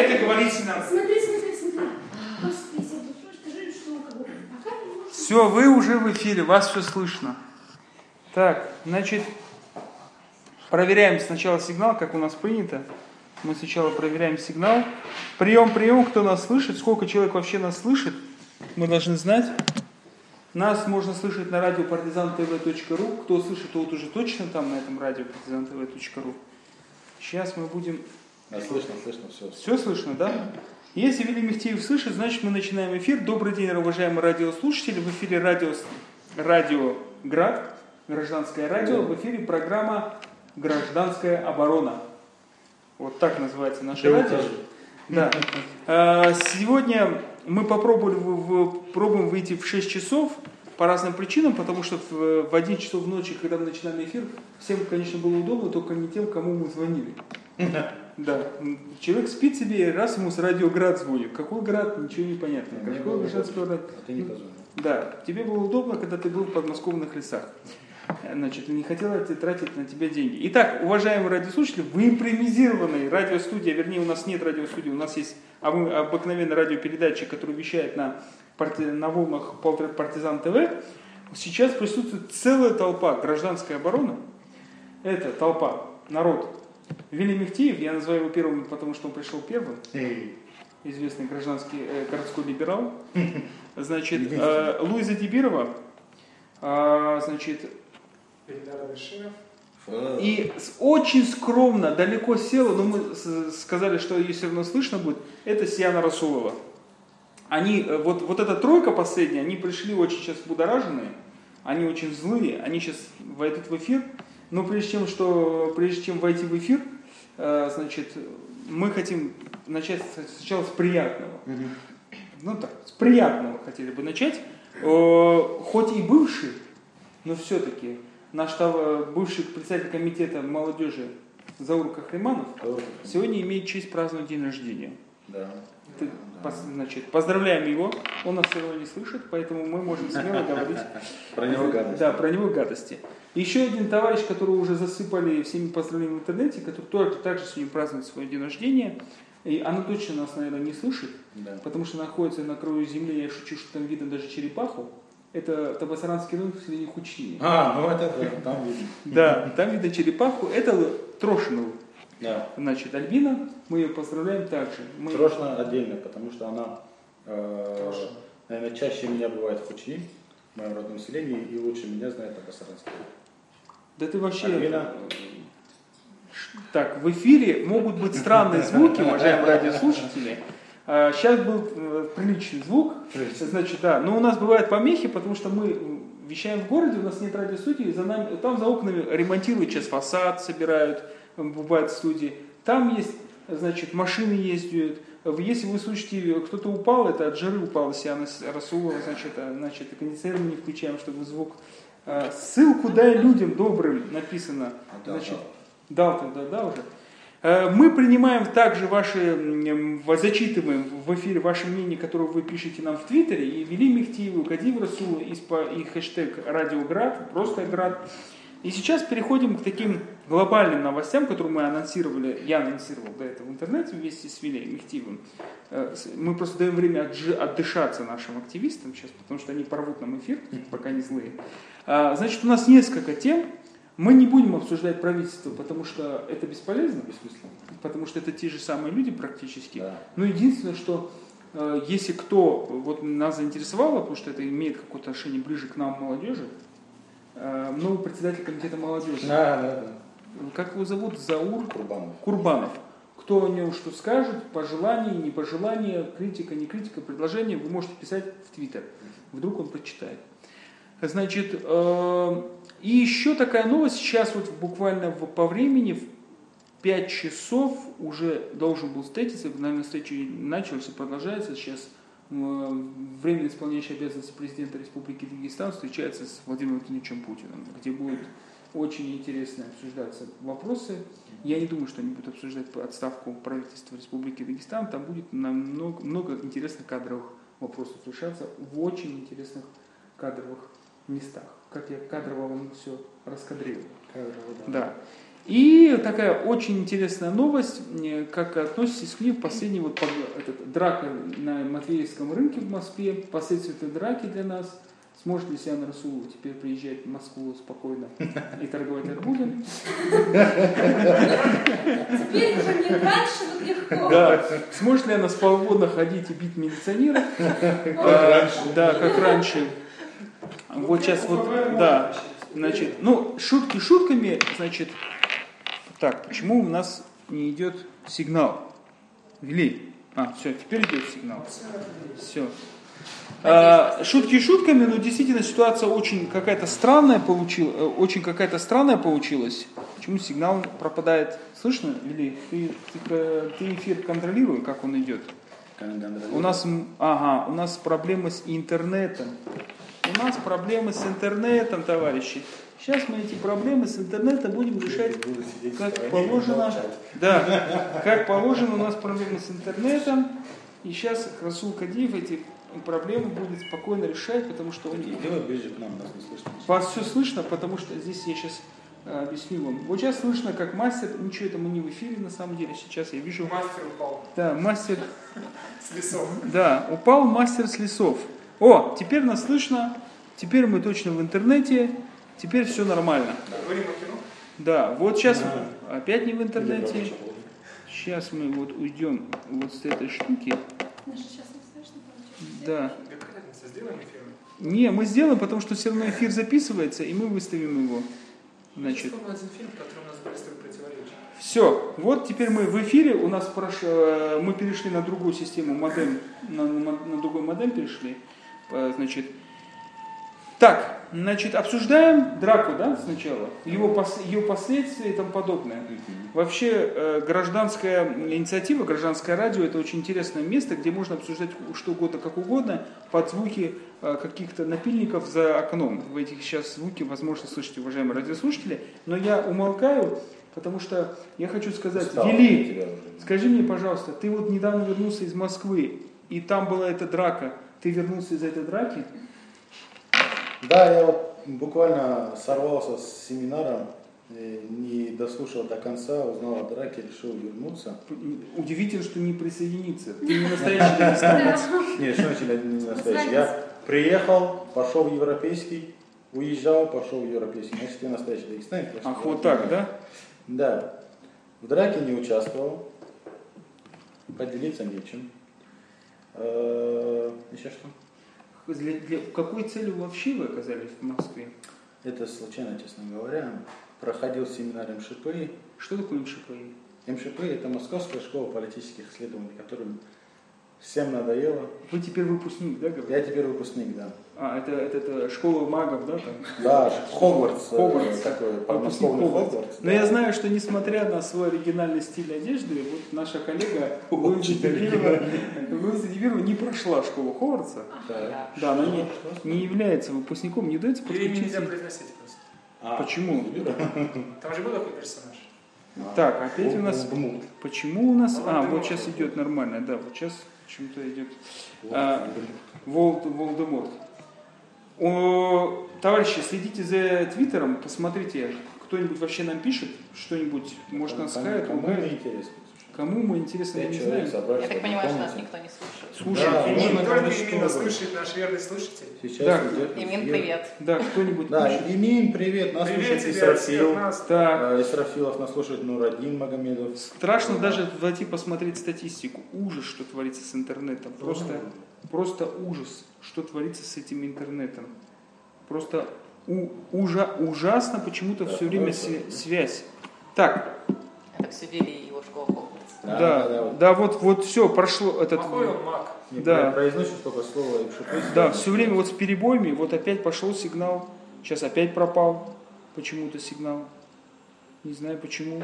это говорите нам. Смотри, смотри, смотри. Господи, скажи, что как бы, пока не можешь... Все, вы уже в эфире, вас все слышно. Так, значит, проверяем сначала сигнал, как у нас принято. Мы сначала проверяем сигнал. Прием, прием, кто нас слышит, сколько человек вообще нас слышит, мы должны знать. Нас можно слышать на радио партизантв.ру. Кто слышит, тот уже точно там на этом радио партизантв.ру. Сейчас мы будем... Да, слышно, слышно, все. Все слышно, да? Если Вилли Мехтеев слышит, значит мы начинаем эфир. Добрый день, уважаемые радиослушатели. В эфире радио, радио Град, гражданское радио. В эфире программа «Гражданская оборона». Вот так называется наше Я радио. Да. А, Сегодня мы попробовали, пробуем выйти в 6 часов по разным причинам, потому что в, в 1 часов ночи, когда мы начинали эфир, всем, конечно, было удобно, только не тем, кому мы звонили. Да. Человек спит себе, и раз ему с радиоград звонит. Какой град, ничего не понятно. Мне Какой град? А ты не позвонил. Да, тебе было удобно, когда ты был в подмосковных лесах. Значит, не хотела тратить на тебя деньги. Итак, уважаемые радиослушатели, в импровизированной радиостудии, а вернее у нас нет радиостудии, у нас есть обы- обыкновенный радиопередатчик, который вещает на, парти- на волнах Партизан ТВ. Сейчас присутствует целая толпа гражданской обороны. Это толпа, народ. Вилли Мехтиев, я называю его первым, потому что он пришел первым. Эй, известный гражданский э, городской либерал. Значит, э, Луиза Дебирова, а, значит, и очень скромно, далеко села, но мы сказали, что ее все равно слышно будет, это Сияна Расулова. Они, э, вот, вот эта тройка последняя, они пришли очень сейчас будораженные, они очень злые, они сейчас войдут в эфир, но прежде чем, что, прежде чем войти в эфир, э, значит, мы хотим начать сначала с приятного. Ну так, с приятного хотели бы начать. Э, Хоть и бывший, но все-таки наш бывший председатель комитета молодежи Заур Кахриманов сегодня имеет честь праздновать день рождения. Да. Ты, пос- значит, поздравляем его, он нас все равно не слышит, поэтому мы можем смело говорить Про него гадость. да, про него гадости. Еще один товарищ, которого уже засыпали всеми поздравлениями в интернете, который тоже также сегодня празднует свой день рождения, и она точно нас, наверное, не слышит, Да. потому что находится на краю земли, я шучу, что там видно даже черепаху. Это Табасаранский рынок в селении Хучине. А, ну это да, там видно. Да, там видно черепаху. Это Трошинова. Да. Значит, Альбина, мы ее поздравляем также. Мы... Срочно отдельно, потому что она, э, наверное, чаще меня бывает в Хучи, в моем родном селении, и лучше меня знает Абасаранский. Да ты вообще... Альбина. Так, в эфире могут быть странные звуки, уважаемые радиослушатели. Сейчас был э, приличный звук. Значит, да. Но у нас бывают помехи, потому что мы вещаем в городе, у нас нет радиостудии, за нами, там за окнами ремонтируют сейчас фасад, собирают, м, бывают студии. Там есть, значит, машины ездят. В- Если вы слышите, кто-то упал, это от жары упал Сиана Расулова, значит, а, значит, кондиционер мы не включаем, чтобы звук. А, Ссылку дай людям добрым написано. Да, Значит, да. Дал тогда, да, уже. Э, Мы принимаем также ваши, в- зачитываем в эфире ваше мнение, которое вы пишете нам в Твиттере, и Вели Мехтиеву, Кадив Расулу, и хэштег Радиоград, просто Град. И сейчас переходим к таким глобальным новостям, которые мы анонсировали, я анонсировал до этого в интернете вместе с Вилей Мехтиевым. Э, Мы просто даем время отдышаться нашим активистам сейчас, потому что они порвут нам эфир, пока не злые. А, Значит, у нас несколько тем. Мы не будем обсуждать правительство, потому что это бесполезно, Бессмысленно. потому что это те же самые люди практически. Да. Но единственное, что э, если кто вот нас заинтересовало, потому что это имеет какое-то отношение ближе к нам, молодежи, э, новый председатель комитета молодежи. Да, да, да. Как его зовут? Заур Курбанов. Курбанов. Кто о нем что скажет, пожелания, не пожелания, критика, не критика, предложение, вы можете писать в Твиттер. Вдруг он прочитает. Значит, э, и еще такая новость, сейчас вот буквально в- по времени, в 5 часов уже должен был встретиться, наверное, встреча началась и продолжается сейчас. э, Временно исполняющий обязанности президента Республики Дагестан встречается с Владимиром Владимировичем Путиным, где будут очень интересно обсуждаться вопросы. Я не думаю, что они будут обсуждать отставку правительства Республики Дагестан. Там будет намного, много интересных кадровых вопросов решаться в очень интересных кадровых местах. Как я кадрово вам все раскадрил. Да. И такая очень интересная новость, э, как относитесь к ней в последний вот этот, драка на Матвеевском рынке в Москве, последствия этой драки для нас. Сможет ли Сиан Расулу теперь приезжать в Москву спокойно и торговать арбузами? Теперь уже не раньше, вот легко. Да. Сможет ли она свободно ходить и бить милиционеров? А, Да, как раньше. Вот сейчас вот, да, значит, ну, шутки шутками, значит, так, почему у нас не идет сигнал? Вели. А, все, теперь идет сигнал. Все. А, шутки шутками, но действительно ситуация очень какая-то странная получилась, очень какая-то странная получилась. Почему сигнал пропадает? Слышно? Или ты, ты, э, ты эфир контролируй, как он идет? У нас, ага, у нас проблемы с интернетом. У нас проблемы с интернетом, товарищи. Сейчас мы эти проблемы с интернетом будем решать как положено. Да, как положено, у нас проблемы с интернетом. И сейчас Расул Кадиев эти проблемы будет спокойно решать, потому что он... Ближе к нам, нас не слышно. Вас все слышно, потому что здесь я сейчас объясню вам. Вот сейчас слышно, как мастер, ничего это мы не в эфире на самом деле, сейчас я вижу. Мастер упал Да, мастер, с лесом. да, упал мастер с лесов. О, теперь нас слышно, теперь мы точно в интернете, теперь все нормально. Говорим о кино. Да, вот сейчас Да. опять не в интернете. Сейчас мы вот уйдем вот с этой штуки. Даже сейчас. Да. Какая разница, сделаем эфир? Не, мы сделаем, потому что все равно эфир записывается, и мы выставим его. Значит, все. Вот теперь мы в эфире. У нас прош- э, мы перешли на другую систему модем, на, на- на другой модем перешли. Э, Значит, так, значит, обсуждаем драку, да, сначала, его, пос- ее последствия и тому подобное. Вообще э, гражданская инициатива, гражданское радио это очень интересное место, где можно обсуждать что угодно, как угодно, под звуки э, каких-то напильников за окном. Вы этих сейчас звуки, возможно, слышите, уважаемые радиослушатели, но я умолкаю, потому что я хочу сказать, Устал Вели, скажи мне, пожалуйста, ты вот недавно вернулся из Москвы, и там была эта драка, ты вернулся из этой драки? Да, я вот буквально сорвался с семинаром, э, не дослушал до конца, узнал о драке, решил вернуться. Удивительно, что не присоединиться. Ты не настоящий дагестанец. Нет, что значит не настоящий? Я приехал, пошел в европейский, уезжал, пошел в европейский. Значит, я настоящий дагестанец. Ах, вот так, да? Да. В драке не участвовал. Поделиться нечем. Э, Еще что? Для, для какой цели вообще вы оказались в Москве? Это случайно, честно говоря. Проходил семинар МШПИ. Что такое МШПИ? МШП – это Московская школа политических исследований, которым всем надоело. Вы теперь выпускник, да, говорите? Я теперь выпускник, да. А, это, это, это школа магов, да? Там? Да, Хогвартс. э, Хогвартс. Такой Выпускник подмосковный Хогвартс. Хогвартс. Но я знаю, что несмотря на свой оригинальный стиль одежды, вот наша коллега Луиза Дебирова, не прошла школу Хогвартса. Да. Да, она не, не является выпускником, не дается имя нельзя подключиться. произносить просто. А, Почему? Там же был такой персонаж. Так, опять у нас... Почему у нас... А, вот сейчас идет нормально, да, вот сейчас почему-то идет... А, Волд, Волдеморт. О, товарищи, следите за Твиттером, посмотрите, кто-нибудь вообще нам пишет что-нибудь, может нас Кому- скажет, Кому не интересно? Кому мы интересно, я не знаю. Я так понимаю, что нас никто не слушает. Слушай, Да, И можно не только что слушает наш верный слушатель. Сейчас Да. идет Имин, привет. да, кто-нибудь Да, пишет. Имин, привет. Нас Привет слушает Исрафил. Так, Э, Исрафилов нас слушает Нурадин Магомедов. страшно даже войти посмотреть статистику. Ужас, что творится с интернетом. Просто, просто ужас, что творится с этим интернетом. Просто у- ужа- ужасно почему-то Да, все время свя- связь. Так, Это все вели его школу Хогвартс. Да, да, да, вот. вот, вот все, прошло этот... Плохой он маг. Да. произносишь только слово МШП. Да, все время вот с перебоями, вот опять пошел сигнал, сейчас опять пропал почему-то сигнал. Не знаю почему.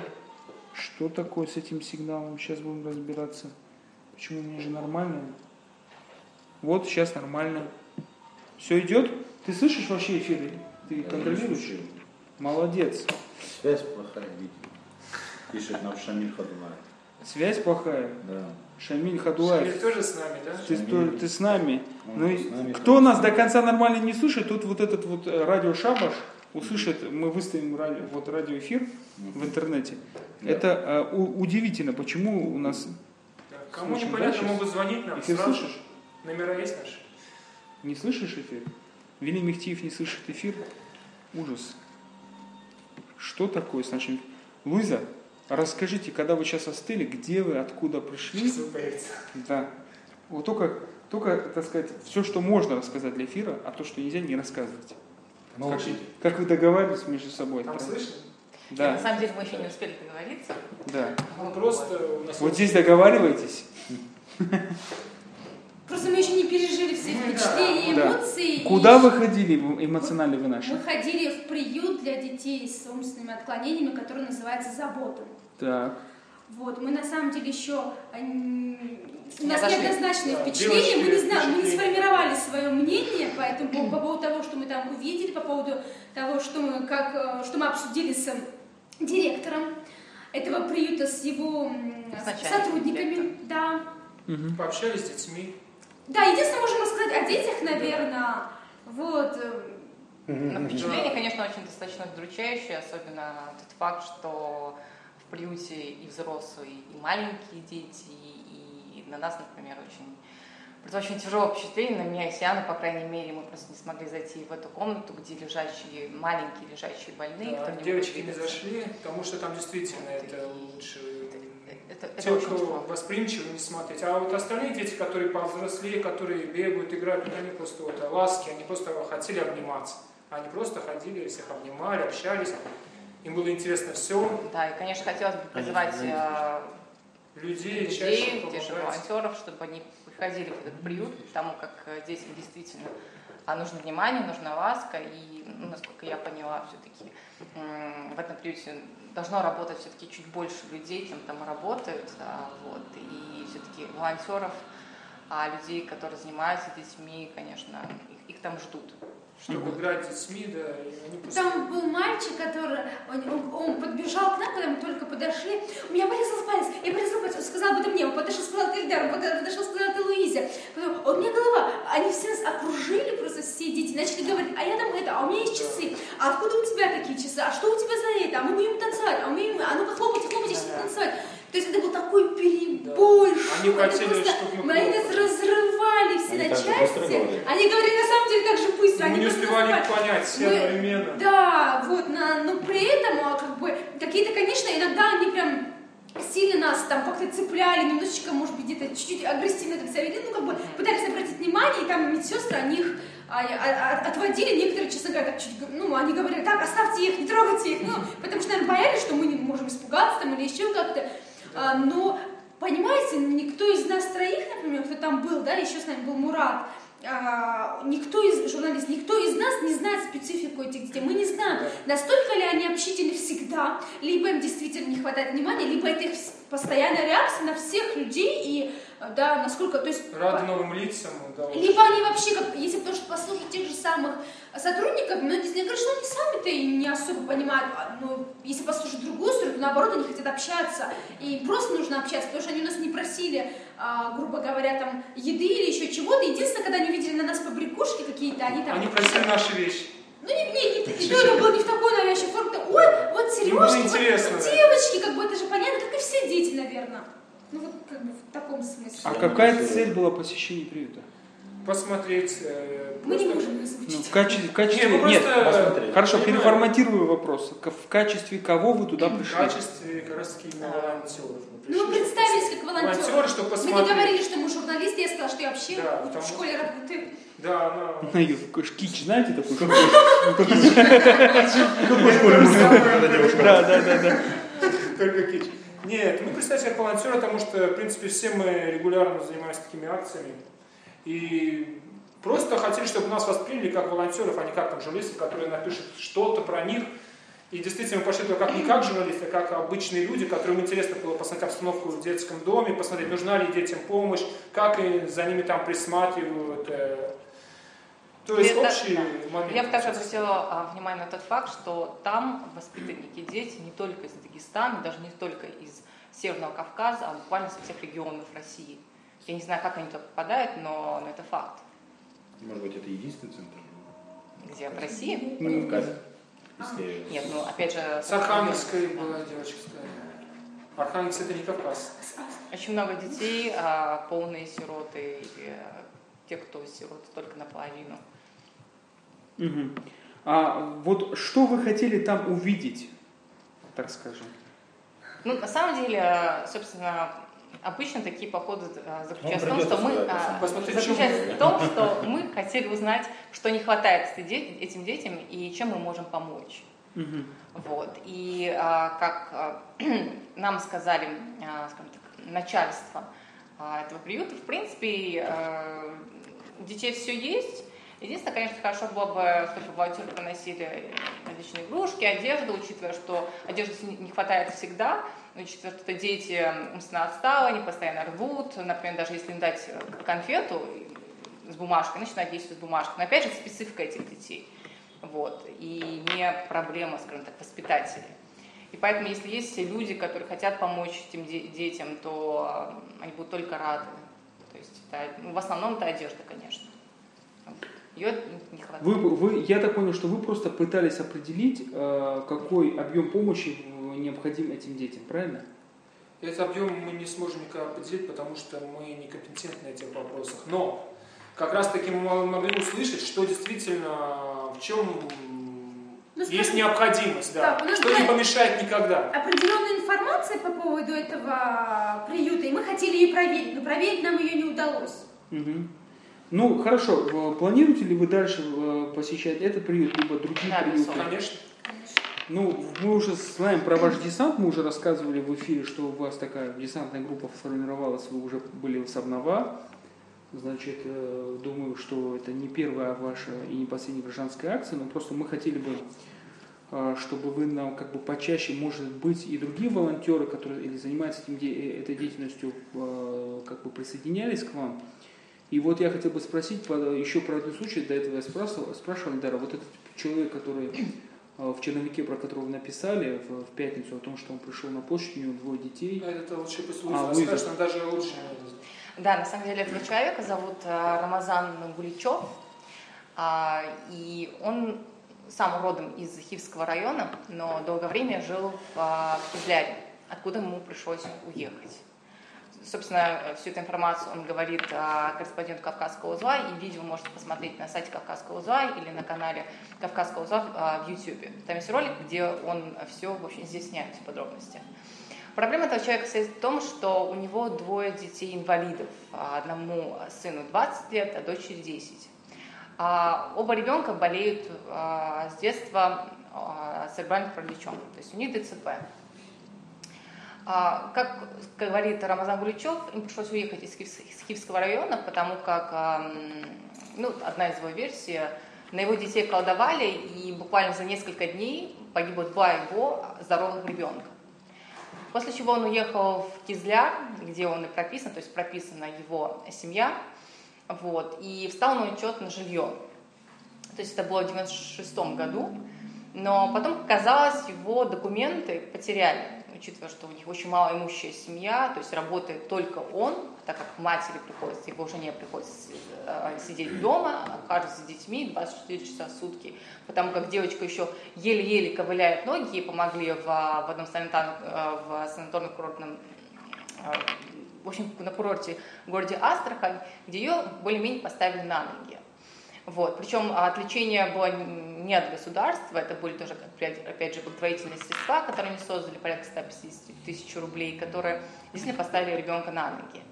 Что такое с этим сигналом, сейчас будем разбираться. Почему у меня же нормально? Вот, сейчас нормально. Все идет? Ты слышишь вообще эфиры? Ты контролируешь? Молодец. Связь плохая, видимо. Пишет нам Шамиль Хадулаев. Связь плохая. Да. Шамиль Шамиль Хадуаев. тоже с нами, да? Ты, сто- ты с нами. Он Ну, и с нами кто тоже. нас до конца нормально не слышит, тут вот этот вот э, радио Шабаш, услышат, мы выставим ради- вот радиоэфир в интернете. Это э, у- удивительно, почему у нас... Да. Кому непонятно, да, щас? могут звонить нам. Эфир сразу. слышишь? Номера есть наши? Не слышишь эфир? Вели Мехтиев не слышит эфир? Ужас. Что такое с нашим... Луиза, расскажите, когда вы сейчас остыли, где вы, откуда пришли? Да. Вот только, только, так сказать, все, что можно рассказать для эфира, а то, что нельзя, не рассказывать. Как, Молчите. как вы договаривались между собой. Там правда? слышно? На Да, самом деле мы еще не успели договориться. да. Мы просто у нас Вот здесь договариваетесь. Просто мы еще не пережили все Ну да. впечатления, Да. эмоции. Куда и вы ходили эмоционально вы наши? Мы ходили в приют для детей с умственными отклонениями, который называется «Забота». Так. Вот, мы на самом деле еще м, у нас отошли. неоднозначные Да, впечатления, мы не знаем, мы не сформировали свое мнение по этому по, по поводу того, что мы там увидели, по поводу того, что мы как э, что мы обсудили с директором этого приюта с его м, С начальником сотрудниками, да. Мгм. пообщались с детьми. Да, единственное, можем рассказать о детях, наверное. Вот. э, Но впечатление, конечно, очень достаточно удручающее, особенно тот факт, что в приюте и взрослые, и маленькие дети, и на нас, например, очень это очень тяжелое впечатление, на меня и Сиану, по крайней мере, мы просто не смогли зайти в эту комнату, где лежащие, маленькие лежащие больные, Да, девочки не зашли, потому что там действительно это лучше. Это, это Те, очень кто тяжело. восприимчивы, не смотреть. А вот остальные дети, которые повзрослее, которые бегают, играют, вот они просто вот ласки, они просто хотели обниматься. Они просто ходили, всех обнимали, общались. Им было интересно все. Да, и, конечно, хотелось бы призывать э, Людей, чаще людей, тех же волонтеров, чтобы они приходили в этот приют, потому как э, детям действительно а, нужно внимание, нужна ласка, и, ну, насколько я поняла, все-таки в этом приюте должно работать все-таки чуть больше людей, чем там работают, а, вот, и все-таки волонтеров, а людей, которые занимаются детьми, конечно, их, их там ждут. Чтобы играть с детьми, да, они просто... Там был мальчик, который он, он- он подбежал к нам, когда мы только подошли. У меня порезался палец, я порезал палец, он сказал об этом мне, он подошел, сказал это Эльдар, он под- подошел, сказал это Луизе. Потом, «А у меня голова, они все нас окружили, просто все дети, начали говорить, а я там это, а у меня есть часы, а откуда у тебя такие часы, а что у тебя за это, а мы будем танцевать, а мы а ну-ка хлопайте, хлопайте, танцевать. То есть это был такой перебой, Да. шум, Они хотели, просто- чтобы они нас разрывали все Они на части. говорили? Они говорили на самом деле так же быстро. Мы они не успевали их понять все Мы- одновременно. Да, вот, на, но при этом, а, как бы, какие-то, конечно, иногда они прям сильно нас там как-то цепляли, немножечко, может быть, где-то чуть-чуть агрессивно так себя вели, ну, как бы, пытались обратить внимание, и там медсестры, они их а, а, а, отводили, некоторые, честно говоря, так чуть, ну, они говорили, так, оставьте их, не трогайте их, ну, потому что, наверное, боялись, что мы не можем испугаться там или еще как-то, А, но, понимаете, никто из нас троих, например, кто там был, да, еще с нами был Мурат, а, никто из журналистов, никто из нас не знает специфику этих детей. Мы не знаем, настолько ли они общительны всегда, либо им действительно не хватает внимания, либо это их постоянная реакция на всех людей и да, насколько, то есть Рады новым лицам. Да, либо они вообще, как, если что послушать тех же самых сотрудников, многие из них говорят, что они сами-то и не особо понимают, а, но если послушать другую сторону, то наоборот, они хотят общаться, и им просто нужно общаться, потому что они у нас не просили, а, грубо говоря, там, еды или еще чего-то. Единственное, когда они видели на нас побрякушки какие-то, они там... Они просили наши вещи. Ну, не, не, не, и то это было не в такой навязчивой форме, ой, вот сережки, вот, вот девочки, как бы это же понятно, как и все дети, наверное. Ну, вот как бы в таком смысле. А какая не цель была посещения приюта? Посмотреть. э, Мы не можем их Ну, в качестве, в качестве мы нет. просто, посмотреть. Хорошо, понимаем, переформатирую вопрос. В качестве кого вы туда В пришли? качестве как раз таки именно волонтеров. Ну, мы представились как волонтеры. Волонтеры, чтобы Мы не говорили, что мы журналисты, я сказала, что я вообще Да, в потому- школе работаю. Да, она... На ее кич, знаете такой? Да, да, да, да. Только кич. Нет, мы представители как волонтеры, потому что, в принципе, все мы регулярно занимаемся такими акциями. И просто хотели, чтобы нас восприняли как волонтеров, а не как там журналисты, которые напишут что-то про них. И действительно, мы пошли туда как не как журналисты, а как обычные люди, которым интересно было посмотреть обстановку в детском доме, посмотреть, нужна ли детям помощь, как за ними там присматривают. э. То есть Это- общий да. момент. Я бы также обратила а, внимание на тот факт, что там воспитанники дети не только из Дагестана, даже не только из Северного Кавказа, а буквально со всех регионов России. Я не знаю, как они туда попадают, но, но это факт. Может быть, это единственный центр? Где? В России? На Кавказе. Если... Нет, ну опять же... С Архангельской была девочка. Архангельск это не Кавказ. Очень много детей, а, полные сироты, и, а, те, кто сироты только наполовину. Мгм. А вот что вы хотели там увидеть, так скажем? Ну, на самом деле, а, собственно, обычно такие походы а, заключаются в том, что мы а, заключаются в том, что мы хотели узнать, что не хватает этим детям и чем мы можем помочь. Вот. И а, как а, нам сказали, а, скажем так, начальство а, этого приюта, в принципе, а, у детей все есть. Единственное, конечно, хорошо было бы, чтобы волонтеры приносили различные игрушки, одежду, учитывая, что одежды не хватает всегда, учитывая, что это дети умственно отсталые, они постоянно рвут, например, даже если им дать э, конфету с бумажкой, начинают есть с бумажкой. Но опять же, специфика этих детей. Вот. И не проблема, скажем так, воспитателей. И поэтому, если есть люди, которые хотят помочь этим де- детям, то э, они будут только рады. То есть это, ну, в основном это одежда, конечно. Ее не хватает. Вы, вы, я так понял, что вы просто пытались определить, э, какой объем помощи необходим этим детям, правильно? Этот объем мы не сможем никак определить, потому что мы некомпетентны в этих вопросах. Но как раз таки мы могли услышать, что действительно, в чем Ну, есть скажем, необходимость, да, да, что не помешает никогда. определенная информация по поводу этого приюта, и мы хотели ее проверить, но проверить нам ее не удалось. Мгм. Ну, хорошо. Планируете ли вы дальше э, посещать этот приют, либо другие Да, приюты? Конечно. Ну, мы уже знаем про ваш десант, мы уже рассказывали в эфире, что у вас такая десантная группа сформировалась, вы уже были в Савнова. Значит, э, думаю, что это не первая ваша и не последняя гражданская акция, но просто мы хотели бы, э, чтобы вы нам как бы почаще, может быть, и другие волонтеры, которые или занимаются этим, э, этой деятельностью, как бы присоединялись к вам. И вот я хотел бы спросить еще про один случай, до этого я спрашивал, спрашивал Эльдара, вот этот человек, который в черновике, про которого вы написали в, в пятницу, о том, что он пришел на площадь, у него двое детей. Это лучше пусть А, Луиза расскажет, даже лучше. Да, на самом деле этого человека зовут э, Рамазан Гуличев, а, и он сам родом из Хивского района, но долгое время жил в, а, в Кизляре, откуда ему пришлось уехать. Собственно, э, всю эту информацию он говорит а, корреспонденту Кавказского узла, и видео можете посмотреть на сайте Кавказского узла или на канале Кавказского узла а, в YouTube. Там есть ролик, где он все, в общем, здесь сняет все подробности. Проблема этого человека состоит в том, что у него двое детей-инвалидов. Одному сыну 20 лет, а дочери 10. А оба ребенка болеют с детства церебральным параличом, то есть у них ДЦП. А, Как говорит Рамазан Гуличев, им пришлось уехать из Хивс- из Хивского района, потому как, ну, одна из его версий, на его детей колдовали, и буквально за несколько дней погибло два его здоровых ребенка. После чего он уехал в Кизляр, где он и прописан, то есть прописана его семья, вот, и встал на учет на жилье. То есть это было в 96 году, но потом, казалось, его документы потеряли, учитывая, что у них очень малоимущая семья, то есть работает только он, так как матери приходится, его жене приходится э, сидеть дома, ухаживать за детьми 24 часа в сутки, потому как девочка еще еле-еле ковыляет ноги, ей помогли в, в одном санитарном, э, в санаторно-курортном э, в общем, на курорте в городе Астрахань, где ее более-менее поставили на ноги. Вот. Причем отвлечение было не от государства, это были тоже, опять, же, благотворительные средства, которые они создали, порядка 150 тысяч рублей, которые действительно поставили ребенка на ноги.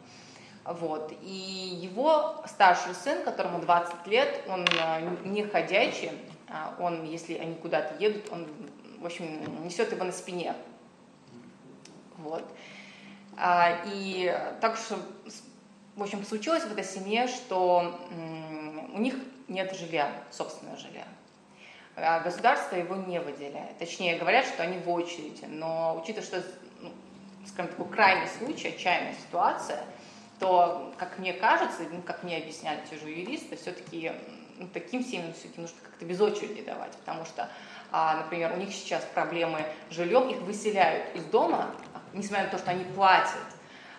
Вот. И его старший сын, которому 20 лет, он э, не ходячий, а он, если они куда-то едут, он, в общем, несет его на спине. Вот. А, И так что, в общем, случилось в этой семье, что у них нет жилья, собственного жилья. А Государство его не выделяет. Точнее, говорят, что они в очереди. Но учитывая, что, ну, скажем, такой крайний случай, отчаянная ситуация, то, как мне кажется, ну, как мне объясняли те же юристы, все-таки ну, таким семьям все-таки нужно как-то без очереди давать, потому что, а, например, у них сейчас проблемы с жильем, их выселяют из дома, несмотря на то, что они платят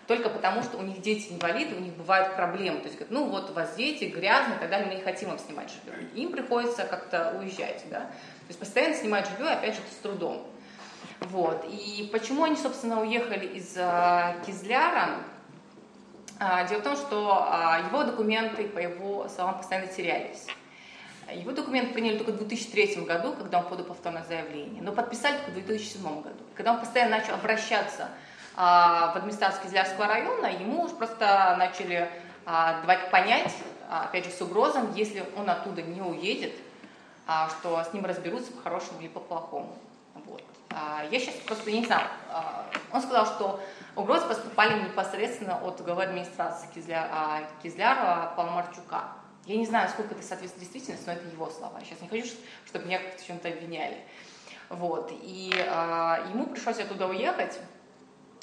только потому, что у них дети инвалиды, у них бывают проблемы. То есть, говорят, ну вот у вас дети грязные далее, мы не хотим им снимать жилье. Им приходится как-то уезжать, да. То есть постоянно снимать жилье, опять же, с трудом. Вот. И почему они, собственно, уехали из а, Кизляра? А, дело в том, что а, его документы, по его словам, постоянно терялись. Его документы приняли только в 2003 году, когда он подал повторное заявление, но подписали только в 2007 году. Когда он постоянно начал обращаться в администрацию Кизлярского района, ему уже просто начали а, давать понять, а, опять же, с угрозом, если он оттуда не уедет, а, что с ним разберутся по-хорошему или по-плохому. Вот. А, я сейчас просто не знаю. А, он сказал, что угрозы поступали непосредственно от главы администрации Кизля, а, Кизлярова Палмарчука. Я не знаю, сколько это соответствует действительности, но это его слова. Я сейчас не хочу, чтобы меня в чем-то обвиняли. Вот. И а, ему пришлось оттуда уехать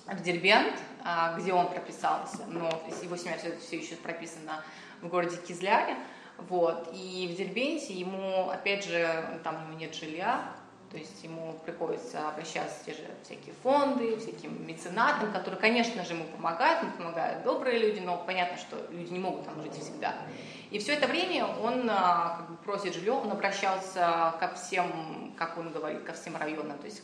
в Дербент, а, где он прописался, но его семья все, все еще прописана в городе Кизляре. Вот. И в Дербенте ему, опять же, там у него нет жилья, то есть ему приходится обращаться в те же всякие фонды, всяким меценатам, которые, конечно же, ему помогают, ему помогают добрые люди, но понятно, что люди не могут там жить всегда. И все это время он а, как бы, просит жилье, он обращался ко всем, как он говорит, ко всем районам, то есть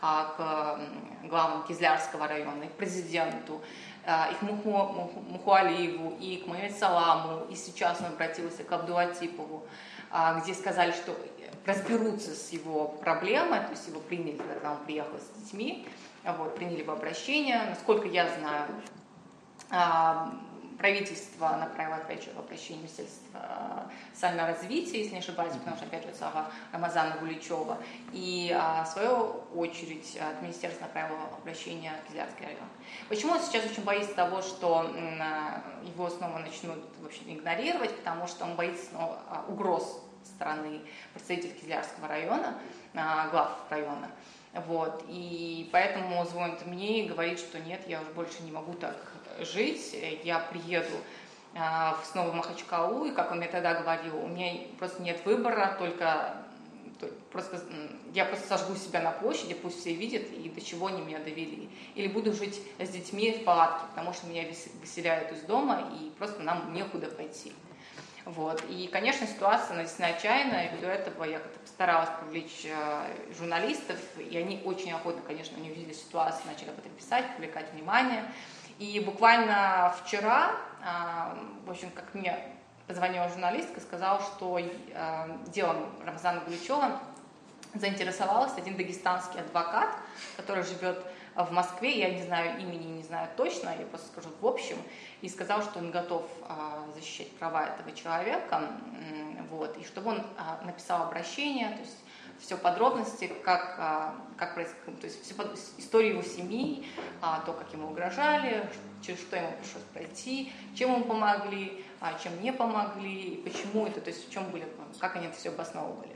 к главам Кизлярского района, и к президенту, а, и к Муху, Мухуалиеву, и к Мухаммед Саламу, и сейчас он обратился к Абдулатипову, где сказали, что разберутся с его проблемой, то есть его приняли, когда он приехал с детьми, вот, приняли его обращение. Насколько я знаю, а, правительство направило, опять же, обращение Министерства социального развития, если не ошибаюсь, потому что, опять же, слова Рамазана Гуличева. И, а, в свою очередь, от министерства направило обращение в Кизлярский район. Почему он сейчас очень боится того, что его снова начнут вообще игнорировать, потому что он боится снова а, угроз стороны представитель Кизлярского района, а, глав района. Вот. И поэтому звонит мне и говорит, что нет, я уже больше не могу так жить, я приеду а, снова в Махачкалу, и как он мне тогда говорил, у меня просто нет выбора, только просто я просто сожгу себя на площади, пусть все видят, и до чего они меня довели. Или буду жить с детьми в палатке, потому что меня выселяют из дома, и просто нам некуда пойти. Вот. И, конечно, ситуация действительно отчаянная, и до этого я как-то постаралась привлечь э, журналистов, и они очень охотно, конечно, они увидели ситуацию, начали об этом писать, привлекать внимание. И буквально вчера, э, в общем, как мне позвонила журналистка, сказала, что э, делом Рамзана Гуличева заинтересовался один дагестанский адвокат, который живет в Москве, я не знаю имени, не знаю точно, я просто скажу в общем, и сказал, что он готов а, защищать права этого человека, вот, и чтобы он а, написал обращение, то есть все подробности, как, а, как происходит, то есть всю историю его семьи, то, как ему угрожали, через что ему пришлось пройти, чем ему помогли, чем не помогли, и почему это, то есть в чем были, как они это все обосновывали.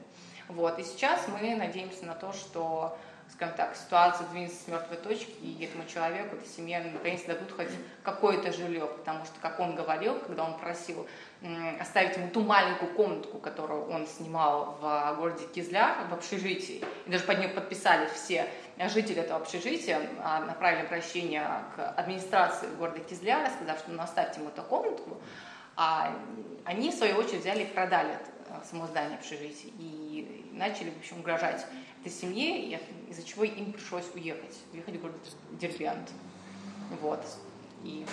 Вот. И сейчас мы надеемся на то, что скажем так, ситуация двинется с мертвой точки, и этому человеку, этой семье, наконец дадут хоть какое-то жилье, потому что, как он говорил, когда он просил оставить ему ту маленькую комнатку, которую он снимал в городе Кизляр, в общежитии, и даже под нее подписали все жители этого общежития, а, направили обращение к администрации города Кизляра, сказав, что ну, оставьте ему эту комнатку, а они, в свою очередь, взяли и продали это само здание общежития и начали, в общем, угрожать этой семье, из-за чего им пришлось уехать, уехать в город Дербент. Вот. И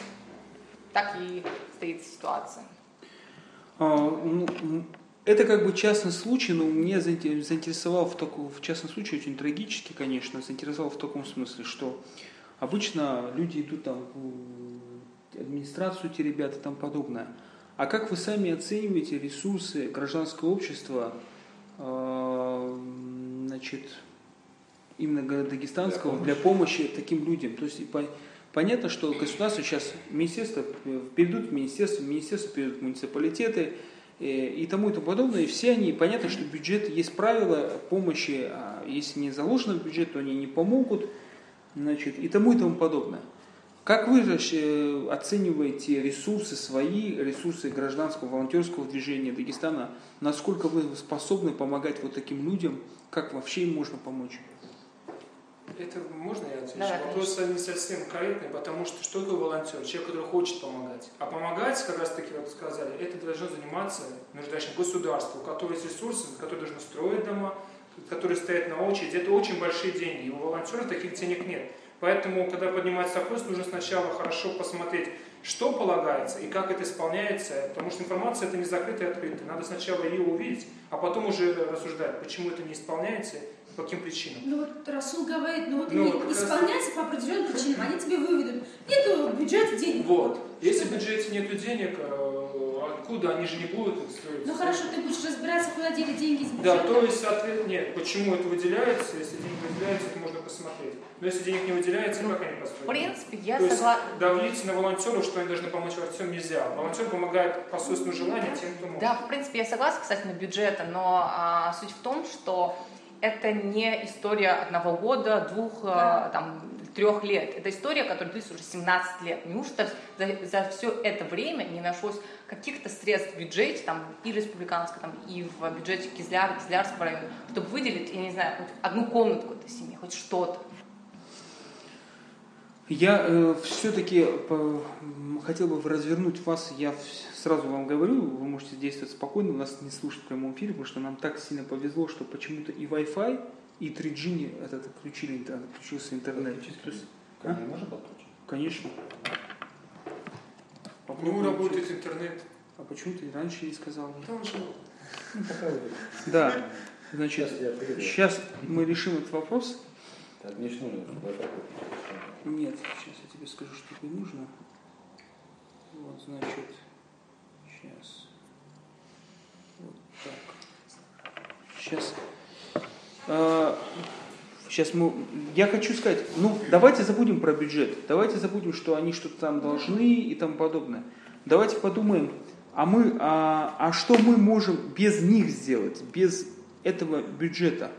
так и стоит ситуация. А, ну, это как бы частный случай, но мне заинтересовал в таком, в частном случае очень трагически, конечно, заинтересовал в таком смысле, что обычно люди идут там в администрацию, те ребята тому подобное. А как вы сами оцениваете ресурсы гражданского общества а, значит, именно дагестанского для, для помощи таким людям. То есть по, понятно, что государство сейчас, министерство перейдут в министерство, министерство перейдут в муниципалитеты и, э, и тому и тому подобное. И все они, понятно, что бюджет, есть правила помощи, а если не заложено в бюджет, то они не помогут, значит, и тому и тому подобное. Как вы э, оцениваете ресурсы свои, ресурсы гражданского волонтерского движения Дагестана? Насколько вы способны помогать вот таким людям? Как вообще им можно помочь? Это можно я отвечу? Давай, Вопрос не совсем корректный, потому что что такое волонтер? Человек, который хочет помогать. А помогать, как раз таки, вот сказали, это должно заниматься нуждающим государство, у которого есть ресурсы, которые должны строить дома, которые стоят на очереди. Это очень большие деньги. И у волонтеров таких денег нет. Поэтому, когда поднимается вопрос, нужно сначала хорошо посмотреть, что полагается и как это исполняется, потому что информация это не закрытая и открытая. Надо сначала ее увидеть, а потом уже рассуждать, почему это не исполняется по каким причинам. Ну вот Расул говорит, ну вот Ну, не как раз- исполняется по определенным причинам, они тебе выведут. Нету в бюджете денег. Вот. Если в бюджете нет денег, э, откуда они же не будут их строить? Ну хорошо, ты будешь разбираться, куда дели деньги из Да, бюджета. то есть, ответ нет. Почему это выделяется? Если деньги выделяются, это можно посмотреть. Но если денег не выделяется, как они В построят? принципе, я То есть согласна. давить на волонтеров, что они должны помочь во всем, нельзя. Волонтер помогает по собственному желанию тем, кто может. Да, в принципе, я согласна касательно бюджета, но а, суть в том, что это не история одного года, двух, а, там, трех лет. Это история, которая длится уже 17 лет. Неужто за, за все это время не нашлось каких-то средств в бюджете, там, и республиканском, там, и в бюджете Кизляр, Кизлярского района, чтобы выделить, я не знаю, хоть одну комнатку этой семье, хоть что-то. Я все-таки хотел бы развернуть вас, я сразу вам говорю, вы можете действовать спокойно, нас не слушать в прямом эфире, потому что нам так сильно повезло, что почему-то и Wi-Fi, и 3G не- этот, отключили, отключился интернет. Есть, Ко мне можно подключить? конечно. Ну, Попробуем работает через- интернет. А почему ты раньше не сказал? Там же Ну, Да, значит, Сейчас мы решим этот вопрос. Мне нужно, подключить. Нет, сейчас я тебе скажу, что тебе нужно. Вот, значит, сейчас. Вот так. Сейчас. А, сейчас мы... Я хочу сказать, ну, давайте забудем про бюджет. Давайте забудем, что они что-то там должны и тому подобное. Давайте подумаем, а мы, а, а что мы можем без них сделать, без этого бюджета?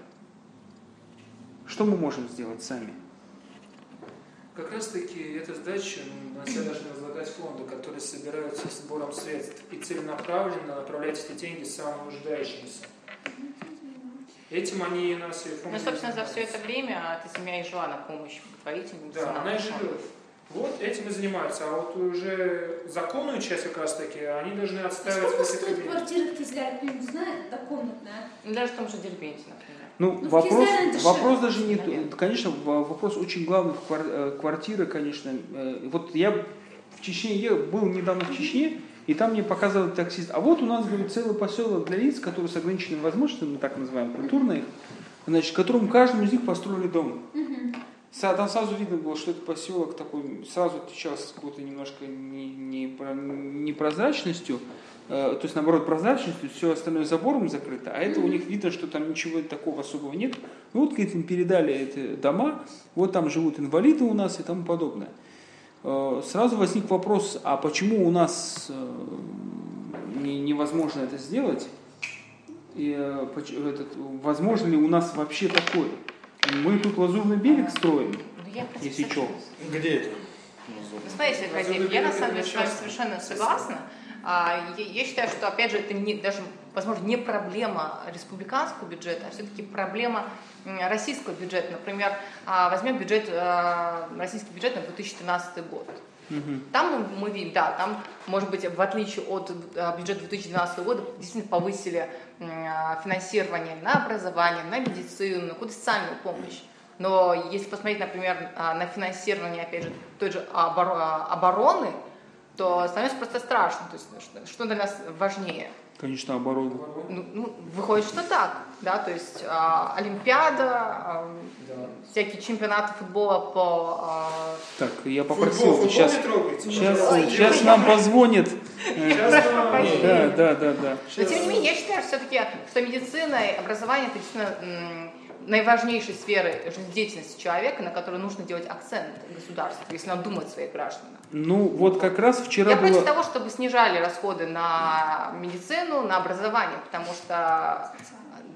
Что мы можем сделать сами? Как раз таки эта задача на себя должны возлагать фонды, которые собираются сбором средств и целенаправленно направлять эти деньги самым нуждающимся. Этим они нас и фонды Ну, собственно, за все это время эта семья и жила на помощь благотворительнице. Да, на она и живет. Вот этим и занимаются. А вот уже законную часть как раз таки они должны отстаивать Сколько в этих стоит квартира в Кизляре? Кто-нибудь знает? однокомнатная. Ну, Даже в том же Дербенте, например. Ну, Ну, вопрос, вопрос даже не... Наверное. Конечно, вопрос очень главный в э, квартиры, конечно. Э, Вот я в Чечне ел- был недавно в Чечне, и там мне показывал таксист, а вот у нас, говорит, целый поселок для лиц, которые с ограниченными возможностями, мы так называем, культурные, значит, которым каждому из них построили дом. Там сразу видно было, что это поселок такой, сразу отличался какой-то немножко не- не непрозрачностью, э, то есть наоборот прозрачностью, все остальное забором закрыто, а это у них видно, что там ничего такого особого нет. Ну вот, говорит, им передали эти дома, вот там живут инвалиды у нас и тому подобное. Э, Сразу возник вопрос, а почему у нас э, не- невозможно это сделать? И, э, этот, возможно ли у нас вообще такое? Мы тут лазурный берег строим, Ну, я, Если чё. согласна. Где это? Смотрите, Разумный Вадим, я на самом деле с вами совершенно согласна. А, я считаю, что, опять же, это не, даже, возможно, не проблема республиканского бюджета, а все-таки проблема российского бюджета. Например, а, возьмем бюджет, а, российский бюджет на 2013 год. Там мы, видим, да, там, может быть, в отличие от а, бюджета 2012 года, действительно повысили финансирование на образование, на медицину, на какую-то социальную помощь. Но если посмотреть, например, на финансирование, опять же, той же обор- обороны, то становится просто страшно. То есть, что для нас важнее? Конечно, оборона. Ну, ну, выходит, что так, да, то есть а, Олимпиада, а, Да. всякие чемпионаты футбола по а, Так, я Футбол, попросил, футбол сейчас, не трогайте. сейчас, пожалуйста. сейчас нам позвонит. Э, Сейчас Да, да, да, да. Но тем не менее, я считаю все-таки, что медицина и образование это действительно м, наиважнейшие сферы жизнедеятельности человека, на которые нужно делать акцент государству, если он думает о своих гражданах. Ну, вот как раз вчера Я против было... того, чтобы снижали расходы на медицину, на образование, потому что,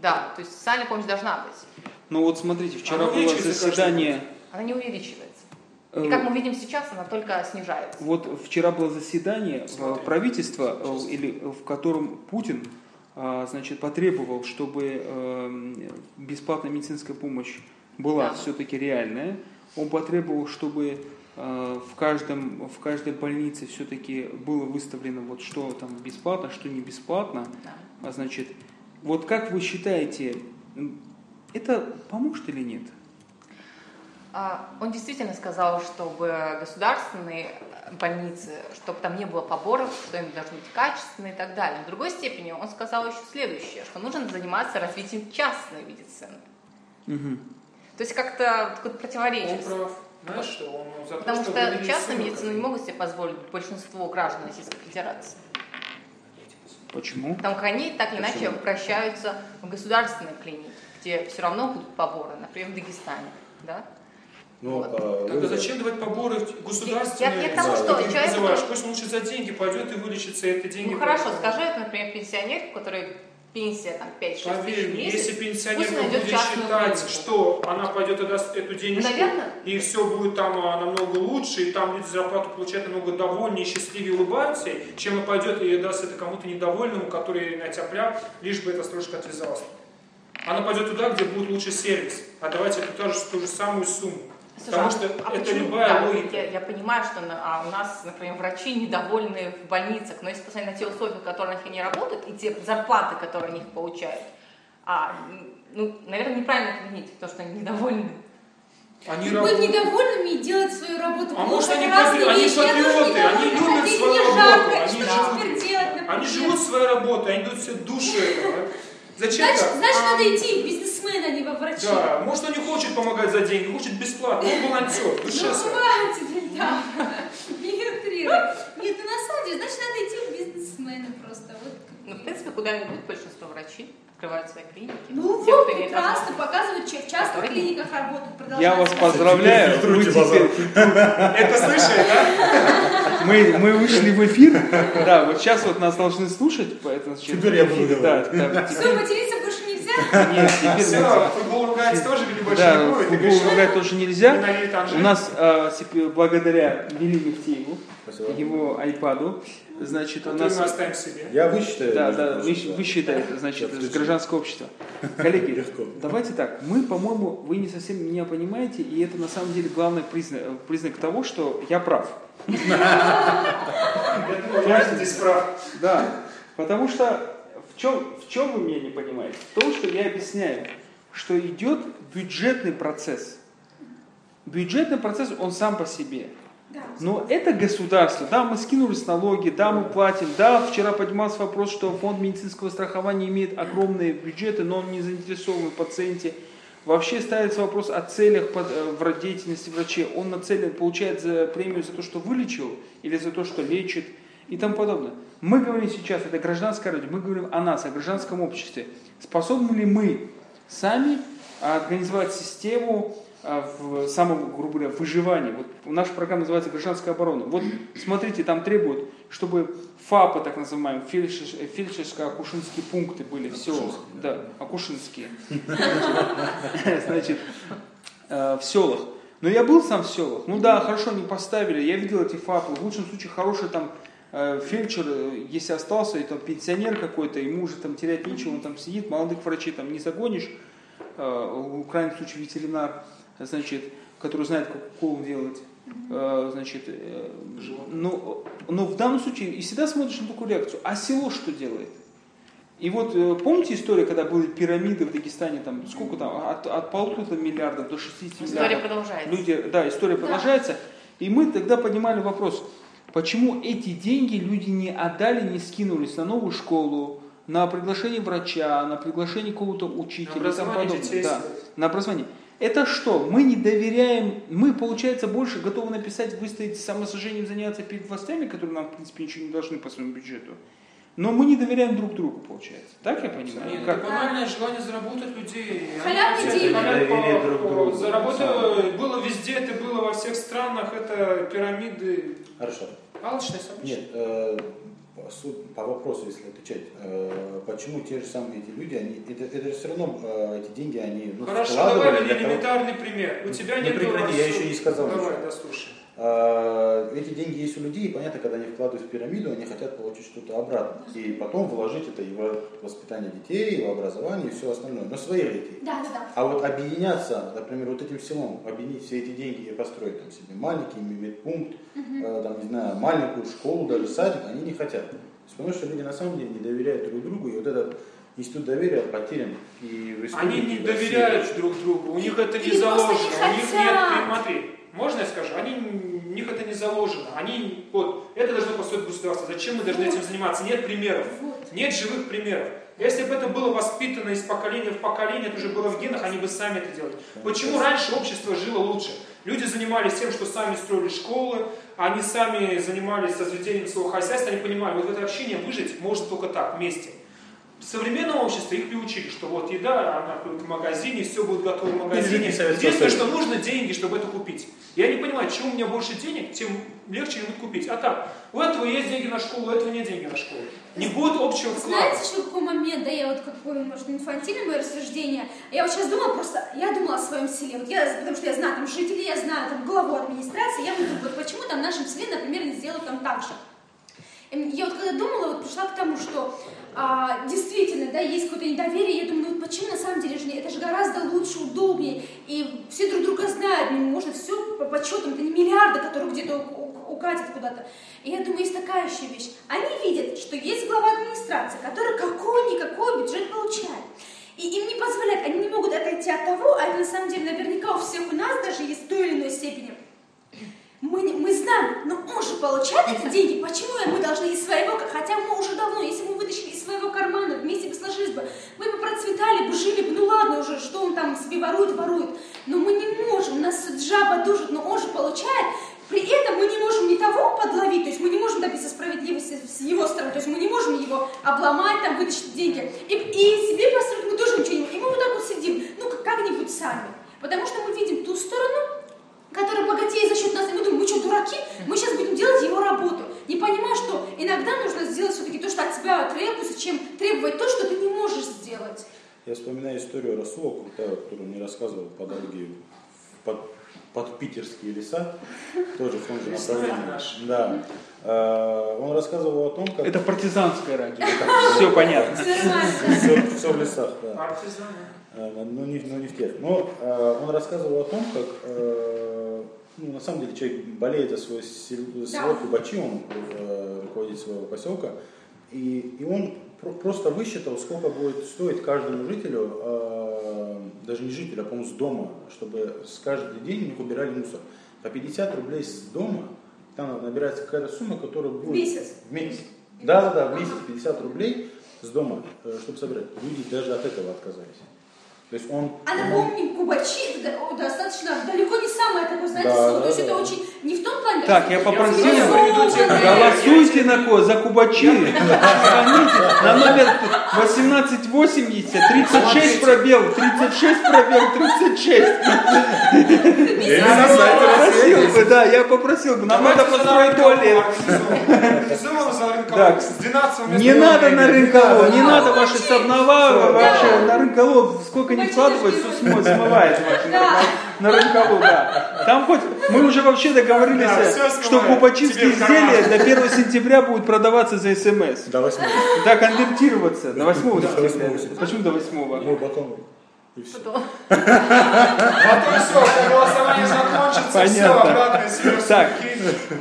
да, то есть социальная помощь должна быть. Ну вот смотрите, вчера было заседание... Она не увеличивается. э, И как мы видим сейчас, она только снижается. Вот вчера было заседание э, Смотри. правительства, э, или в котором Путин значит, потребовал, чтобы э, бесплатная медицинская помощь была Да. все-таки реальная. Он потребовал, чтобы э, в, каждом, в каждой больнице все-таки было выставлено, вот что там бесплатно, что не бесплатно. Да. А значит, вот как вы считаете, это поможет или нет? А, Он действительно сказал, чтобы государственные больницы, чтобы там не было поборов, что им должны быть качественные и так далее. В другой степени он сказал еще следующее, что нужно заниматься развитием частной медицины. Мгм. То есть как-то такое Он противоречие. прав. Знаешь, что он за то, Потому чтобы что медицину- частную медицину не могут себе позволить большинство граждан Российской Федерации. Почему? Потому как они так или иначе обращаются в государственные клиники, где все равно будут поборы, например, в Дагестане. Да? Ну, Вот. э, Тогда зачем давать поборы государственные? Я- я к тому, Да, что ты человек, называешь. который- Пусть он лучше за деньги пойдет и вылечится, и это деньги... Ну хорошо, пойдут. скажи это, например, пенсионеру, у которой пенсия там 5-6 тысяч Поверь в мне, месяц. если пенсионерка будет считать, клинику. что она пойдет и даст эту денежку, Наверное. и все будет там а, намного лучше, и там люди зарплату получают намного довольнее, счастливее, улыбаются, чем и пойдет и даст это кому-то недовольному, который на тебя пляп, лишь бы эта стружка отвязалась. Она пойдет туда, где будет лучше сервис, а давайте эту ту же, ту же самую сумму. Слушай, Потому а- что а это почему- любая да, логика. Я, я понимаю, что на- а у нас, например, врачи недовольны в больницах, но если посмотреть на те условия, в которых они работают, и те зарплаты, которые они получают, а, ну, наверное, неправильно это винить, потому что они недовольны. Они И быть недовольными и делать свою работу. А плохо, может, они патри- они вещи. Патриоты, они любят свою работу, жарко, они что живут- теперь делать, например? Они живут своей работой, они дают все душу этого. Зачем Значит, так? значит надо идти в бизнесмен, а не во врачи. Да, может он не хочет помогать за деньги, хочет бесплатно, он волонтер, Ну, хватит, да. Не утрируй. Нет, ну на самом деле, значит, надо идти в бизнесмены просто. Вот. Ну, в принципе, куда-нибудь большинство врачей открывают свои клиники. Ну Те, вот, прекрасно, возможность. показывают, в частных Которые- клиниках работают, Я продолжают. вас поздравляю, вы теперь, Это слышали, да? мы, мы вышли в эфир, да, вот сейчас вот нас должны слушать, поэтому Теперь я буду говорить. да, Все, материться больше нельзя? нет, теперь Все, футбол ругать тоже или больше Да, не будет? Футбол играть тоже нельзя. У нас а, благодаря Вели Спасибо. его айпаду, значит, у Который нас... мы оставим себе. Я высчитаю. Да, да, вы, прочим, да. вы считаете, значит, включу. гражданское общество. Коллеги, Легко. давайте так, мы, по-моему, вы не совсем меня понимаете, и это на самом деле главный признак, признак того, что я прав. Я здесь прав. Да, потому что в чем, в чем вы меня не понимаете? В том, что я объясняю, что идет бюджетный процесс. Бюджетный процесс, он сам по себе. Но это государство, да, мы скинули с налоги, да, мы платим, да, вчера поднимался вопрос, что фонд медицинского страхования имеет огромные бюджеты, но он не заинтересован в пациенте. Вообще ставится вопрос о целях э, в деятельности врачей. Он нацелен, получает за премию за то, что вылечил, или за то, что лечит, и тому подобное. Мы говорим сейчас, это гражданское радио, мы говорим о нас, о гражданском обществе. Способны ли мы сами организовать систему в самом, грубо говоря, выживании. Вот наша программа называется «Гражданская оборона». Вот смотрите, там требуют, чтобы ФАПы, так называемые, фельдшер- э, фельдшерско-акушинские пункты были в селах. Да, акушинские. Значит, э, в селах. Но я был сам в селах. Ну да, хорошо, не поставили. Я видел эти ФАПы. В лучшем случае хороший там э, фельдшер, если остался, и там пенсионер какой-то, ему уже там терять нечего, он там сидит, молодых врачей там не загонишь, э, в крайнем случае ветеринар, значит, который знает, как укол делать. Э, Значит, э, но, но в данном случае и всегда смотришь на такую реакцию. А село что делает? И вот э, помните историю, когда были пирамиды в Дагестане, там сколько там, от, от полутора миллиардов до 60 История миллиардов. продолжается. Люди, да, история продолжается. И мы тогда поднимали вопрос, почему эти деньги люди не отдали, не скинулись на новую школу, на приглашение врача, на приглашение какого-то учителя На и тому образование подобное. детей Да, на образование. Это что? Мы не доверяем, мы, получается, больше готовы написать, выставить самосожжением, заняться перед властями, которые нам, в принципе, ничего не должны по своему бюджету. Но мы не доверяем друг другу, получается. Так я понимаю? Нет, Как? банальное желание заработать людей. Халявные Они деньги. друг другу. Заработать было везде, это было во всех странах, это пирамиды. Хорошо. Алчность обычно. Нет, э, по, су- по вопросу, если отвечать, э, почему те же самые эти люди, они, это, это же все равно э, эти деньги, они ну, Хорошо, давай для того- элементарный пример. У тебя Ну, нет прекрати, я еще не сказал Давай, дослушай. А, Эти деньги есть у людей, и понятно, когда они вкладывают в пирамиду, они хотят получить что-то обратно. И потом вложить это и в воспитание детей, и в образование, и все остальное. Но своих детей. Да, да, да. А вот объединяться, например, вот этим селом, объединить все эти деньги и построить там себе маленький медпункт, э, там, не знаю, маленькую школу, даже садик, они не хотят. То есть, потому что люди на самом деле не доверяют друг другу, и вот этот институт доверия потерян. И в Они не доверяют друг другу, у них это не Или просто заложено, не у них нет, смотри, можно я скажу, они, у них это не заложено, они, вот, это должно построить государство, зачем мы должны этим заниматься, нет примеров, Вот. нет живых примеров. Если бы это было воспитано из поколения в поколение, это уже было в генах, они бы сами это делали. Почему раньше общество жило лучше? Люди занимались тем, что сами строили школы, они сами занимались разведением своего хозяйства, они понимали, вот в это общение выжить можно только так, вместе. В современном обществе их приучили, что вот еда, она будет в магазине, все будет готово в магазине. Единственное, что нужно деньги, чтобы это купить. Я не понимаю, чем у меня больше денег, тем легче будет купить. А так, у этого есть деньги на школу, у этого нет денег на школу. Не будет общего вклада. Знаете, еще какой момент, да, я вот какое, может, инфантильное мое рассуждение. Я вот сейчас думала просто, я думала о своем селе, вот я, потому что я знаю там жителей, я знаю там главу администрации, я думаю, вот почему там в нашем селе, например, не сделают там так же. Я вот когда думала, вот пришла к тому, что а, действительно, да, есть какое-то недоверие, я думаю, ну почему на самом деле же это же гораздо лучше, удобнее, и все друг друга знают, ну, можно все по подсчетам, это не миллиарды, которые где-то укатят куда-то. И я думаю, есть такая еще вещь. Они видят, что есть глава администрации, который какой-никакой бюджет получает. И им не позволяют, они не могут отойти от того, а это на самом деле наверняка у всех у нас даже есть в той или иной степени. Мы, не- мы знаем, но он же получает эти деньги, почему мы должны из своего, хотя мы уже давно, если мы вытащили из своего кармана, вместе бы сложились бы, мы бы процветали бы, жили бы, ну ладно уже, что он там себе ворует, ворует, но мы не можем, нас жаба душит, но он же получает, при этом мы не можем ни того подловить, то есть мы не можем добиться справедливости с его стороны, то есть мы не можем его обломать, там, вытащить деньги, и, и себе построить мы тоже ничего не можем, и мы вот так вот сидим, ну как- как-нибудь сами, потому что мы видим ту сторону, который богатеет за счет нас, и мы думаем, мы что, дураки? Мы сейчас будем делать его работу. Не понимая, что иногда нужно сделать все-таки то, что от тебя требуется, чем требовать то, что ты не можешь сделать. Я вспоминаю историю Расула, крутая, которую мне рассказывал по дороге под, под питерские леса, тоже в том же направлении. Да. Э, Он рассказывал о том, как... Это партизанское радио. Все понятно. Все в лесах, да. Партизаны. Э, Но не, но не в тех. Но э, он рассказывал о том, как э, ну, на самом деле человек болеет за сел- село Кубачи, он э, руководитель своего поселка, и, и он про- просто высчитал, сколько будет стоить каждому жителю, э, даже не жителю, а, по-моему, с дома, чтобы с каждый день у них убирали мусор. По 50 рублей с дома, там набирается какая-то сумма, которая будет... месяц. В месяц. Да, да, да, в месяц 50 рублей с дома, э, чтобы собирать. Люди даже от этого отказались. То есть он... А напомним, Кубачи это до- достаточно далеко не самое такое, знаете, Да, слово. да, То есть да. это очень не в том плане. Так, я попросил, голосуйте на кого? За Кубачи. Звоните на номер 1880 36 пробел, 36 пробел, 36. на сайте Попросил бы, да, я попросил бы. Нам надо построить туалет. 12 Не надо на рынколов, не надо Да, ваши Да. вообще на рынколов сколько не Вкладывать, даже все смывает Да. на рынколу, да. Там хоть, мы уже вообще договорились, Да, э, что карман. изделия до 1 сентября будут продаваться за смс. До восьмого. Да, конвертироваться. До 8 Да, сентября. 8 сентября. Почему до 8? Ну, потом и все. Потом. Потом все, голосование закончится, все, обратно себе Так.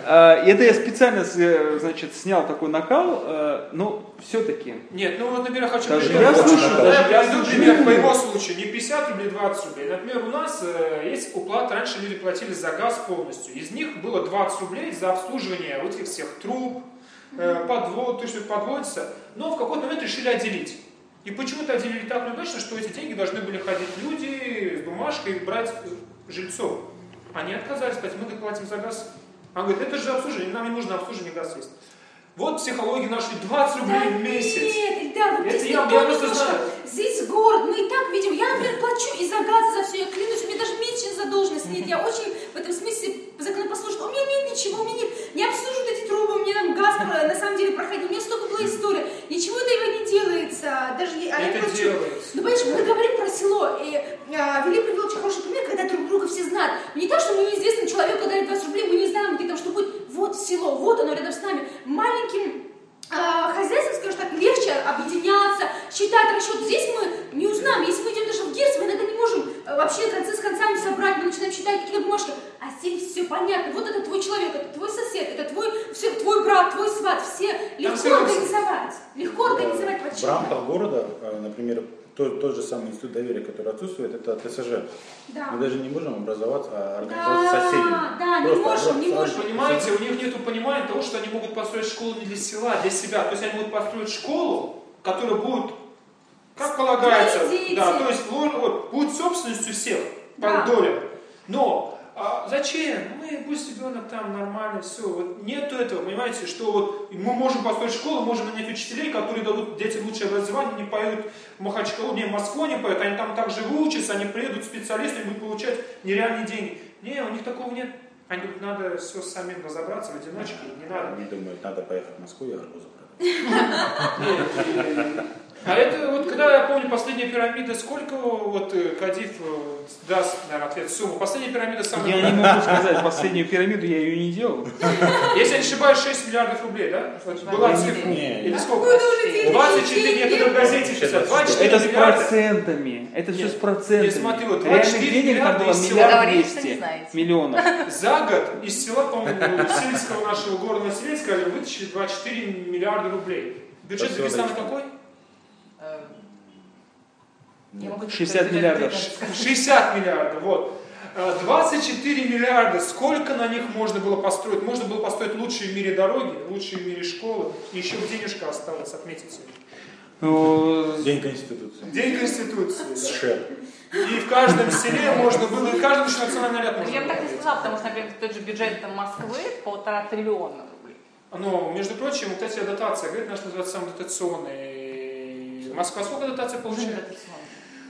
А, Это я специально, э, значит, снял такой накал, э, но все-таки. Нет, ну вот, например, хочу Даже я слышу, Да, даже я слышу. пример по его случаю. Не 50 рублей, 20 рублей. Например, у нас э, есть уплата, раньше люди платили за газ полностью. Из них было 20 рублей за обслуживание вот этих всех труб, э, подвод, то, что подводится. Но в какой-то момент решили отделить. И почему-то отделили так неудачно, что эти деньги должны были ходить люди с бумажкой и брать жильцов. Они отказались, сказать, мы так платим за газ. Он говорит, это же обслуживание, нам не нужно обслуживание, газ есть. Вот психология нашей 20 рублей Да в месяц. Нет, да, вот Это я- я просто знаю здесь город, мы и так видим. Я, например, плачу и за газ, за все, я клянусь, у меня даже мечен задолженность нет. Я очень в этом смысле законопослушна. У меня нет ничего, у меня нет, не обслуживают эти трубы, у меня там газ на самом деле проходит. у меня столько было историй. Ничего этого не делается. Даже, а Это я плачу. Ну, понимаешь, мы говорим про село, и а, Велик привел очень хороший пример, когда друг друга все знают. Не то, что мы неизвестным человеку дали 20 рублей, мы не знаем, где там что будет. Вот село, вот оно рядом с нами. Маленьким объединяться, считать расчет. Здесь мы не узнаем, если мы идем даже в Герц, мы иногда не можем э, вообще концы с концами собрать, мы начинаем считать какие-то бумажки. А здесь все понятно. Вот это твой человек, это твой сосед, это твой, все, твой брат, твой сват. Все легко организовать. Легко организовать В рамках города, э, например, тот, тот же самый институт доверия, который отсутствует, это ТСЖ. Да. Мы даже не можем образоваться, а организовать Да, соседями. да, не можем, не можем. Понимаете, у них нет понимания того, что они могут построить школу не для села, а для себя. То есть они могут построить школу, которая будет, как полагается, да, то есть вот, вот, будет собственностью всех Да. по долям. Но а зачем? Мы пусть ребенок там нормально, все. Вот нету этого, понимаете, что вот мы можем построить школу, можем нанять учителей, которые дадут детям лучшее образование, не поют в Махачкалу, не в Москву не поют, они там также выучатся, они приедут специалисты, будут получать нереальные деньги. Не, у них такого нет. Они говорят, надо все самим разобраться в одиночке, не надо. Они думают, надо поехать в Москву и арбузы продать. А это вот когда я помню последняя пирамида, сколько вот э, Кадиф э, даст, наверное, ответ сумму. Последняя пирамида самая... Я не могу сказать, последнюю пирамиду я ее не делал. Если я не ошибаюсь, 6 миллиардов рублей, да? Была цифра. Или сколько? Откуда уже деньги? 24, нет, это в газете писать. 24 Это с миллиарда. процентами. Это все с процентами. нет, смотри, вот Реальных 24 денег там миллиарда было миллиард миллионов. За год из села, по-моему, сельского нашего города Селецка вытащили 24 миллиарда рублей. Бюджет Дагестана Дагестан. какой? Э, я могу 60 сказать, миллиардов. это- 60 миллиардов, вот. Э, 24 миллиарда, сколько на них можно было построить? Можно было построить лучшие в мире дороги, лучшие в мире школы, и еще денежка осталась, отметить. Э, День Конституции. День Конституции. да. США. И в каждом селе можно было, и каждый еще национальный Ну, можно Я бы так не сказала, потому что, например, тот же бюджет там, Москвы полтора триллиона рублей. Но, между прочим, вот эти дотации, говорит, наш называется самый дотационный. Москва сколько дотаций получает?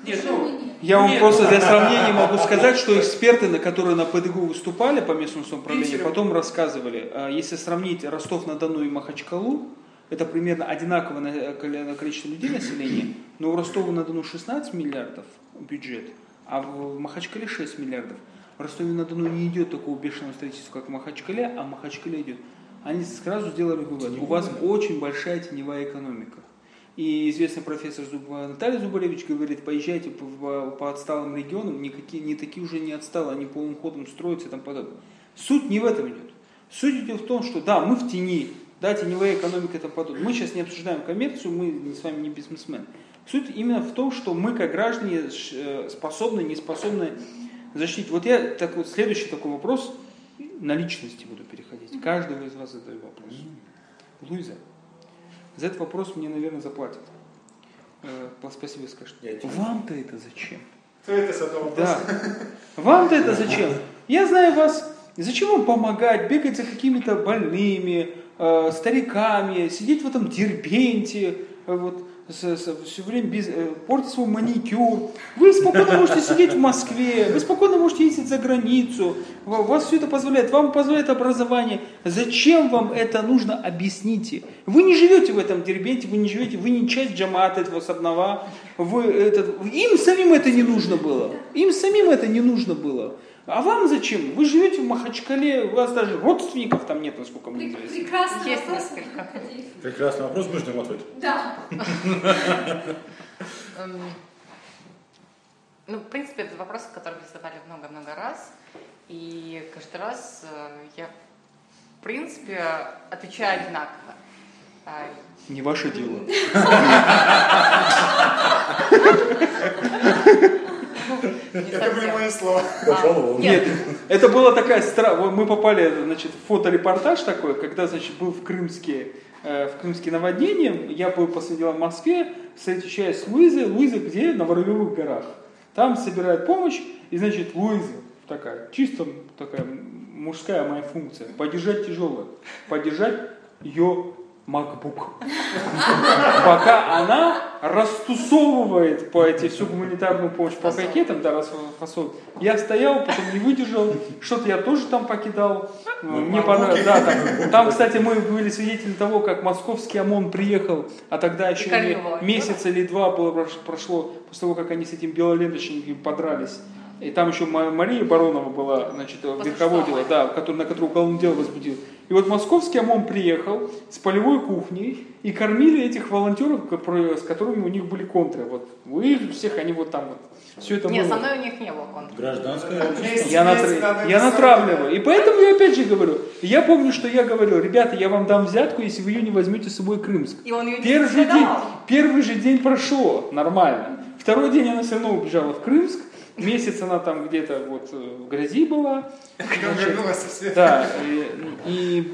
Нет, ну? Я вам Нет, просто ну- для сравнения могу сказать, что эксперты, на которые на ПДГУ выступали по местному самоуправлению, потом рассказывали, а, если сравнить Ростов-на-Дону и Махачкалу, это примерно одинаковое количество людей населения, но у Ростова-на-Дону 16 миллиардов бюджет, а в Махачкале 6 миллиардов. В Ростове-на-Дону не идет такого бешеного строительства, как в Махачкале, а в Махачкале идет. Они сразу сделали вывод, у вас очень большая теневая экономика. И известный профессор Зуб- Наталья Зубаревич говорит, поезжайте по, по- отсталым регионам, никакие, не такие уже не отсталые, они полным ходом строятся и тому подобное. Суть не в этом идет. Суть идет в том, что да, мы в тени, да, теневая экономика и тому подобное. Мы сейчас не обсуждаем коммерцию, мы с вами не бизнесмен. Суть именно в том, что мы как граждане э, способны, не способны защитить. Вот я так вот следующий такой вопрос на личности буду переходить. Каждого из вас задаю вопрос. Луиза, за этот вопрос мне, наверное, заплатят. Э, Спасибо тебе. Вам-то это зачем? кто это задал? Да. Вам-то это зачем? Я знаю вас. Зачем вам помогать, бегать за какими-то больными, э, стариками, сидеть в этом дербенте, э, вот, все время без, э, портить свой маникюр. Вы спокойно можете сидеть в Москве, вы спокойно можете ездить за границу. Ва- Вас все это позволяет, вам позволяет образование. Зачем вам это нужно, объясните. Вы не живете в этом дербенте, вы не живете, вы не часть джамата этого саднова. Вы, этот, им самим это не нужно было. Им самим это не нужно было. А вам зачем? Вы живете в Махачкале, у вас даже родственников там нет, насколько мне известно. Прекрасный Есть вопрос. несколько. Прекрасный вопрос, нужно ему ответить. Да. Эм, Ну, в принципе, это вопрос, который мне задавали много-много раз. И каждый раз э, я, в принципе, отвечаю одинаково. А, Не ваше дело. Это были мои слова. Пошел А, вон. Нет, это была такая стра... вот Мы попали, значит, в фоторепортаж такой, когда, значит, был в Крымске, э, в Крымске наводнение. Я был дела в Москве, встречаюсь с Луизой. Луиза где? На Воробьевых горах. Там собирает помощь, и, значит, Луиза такая, чисто такая мужская моя функция. Поддержать тяжелое. Поддержать ее MacBook. Пока она растусовывает по эти всю гуманитарную помощь по пакетам, да, расфасовывает. Я стоял, потом не выдержал, что-то я тоже там покидал. Мне понравилось. Да, там, там, кстати, мы были свидетелями того, как московский ОМОН приехал, а тогда еще месяц или два было, прош- прошло после того, как они с этим белоленточниками подрались. И там еще Ма- Мария Баронова была, значит, верховодила, да, на которую уголовное дело возбудил. И вот московский ОМОН приехал с полевой кухней и кормили этих волонтеров, с которыми у них были контры. Вот у их всех они вот там вот все это Нет, было. со мной у них не было контра. Гражданская Есть, Я, натравливаю. И поэтому я опять же говорю, я помню, что я говорил, ребята, я вам дам взятку, если вы ее не возьмете с собой Крымск. И он ее не Первый же день, первый же день прошло нормально. Второй день она все равно убежала в Крымск. Месяц она там где-то вот э, в грязи была. Света. Да, и, и,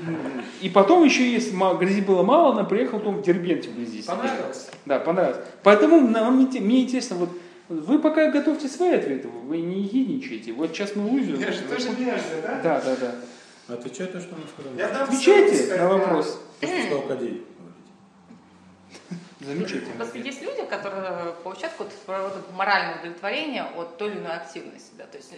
и потом еще, если ма- грязи было мало, она приехала потом в Дербенте вблизи. сидела. Понравилось? Да, понравилось. Поэтому нам, мне интересно, вот вы пока готовьте свои ответы, вы не ехидничайте. Вот сейчас мы вывезем. Я же тоже нежный, да? Да, да, да. Отвечай то, что он сказал. Я дам Отвечайте на вопрос. То, что сказал Кадей. Замечательно. Просто есть люди, которые получают какое-то своего рода моральное удовлетворение от той или иной активности. Да? То есть,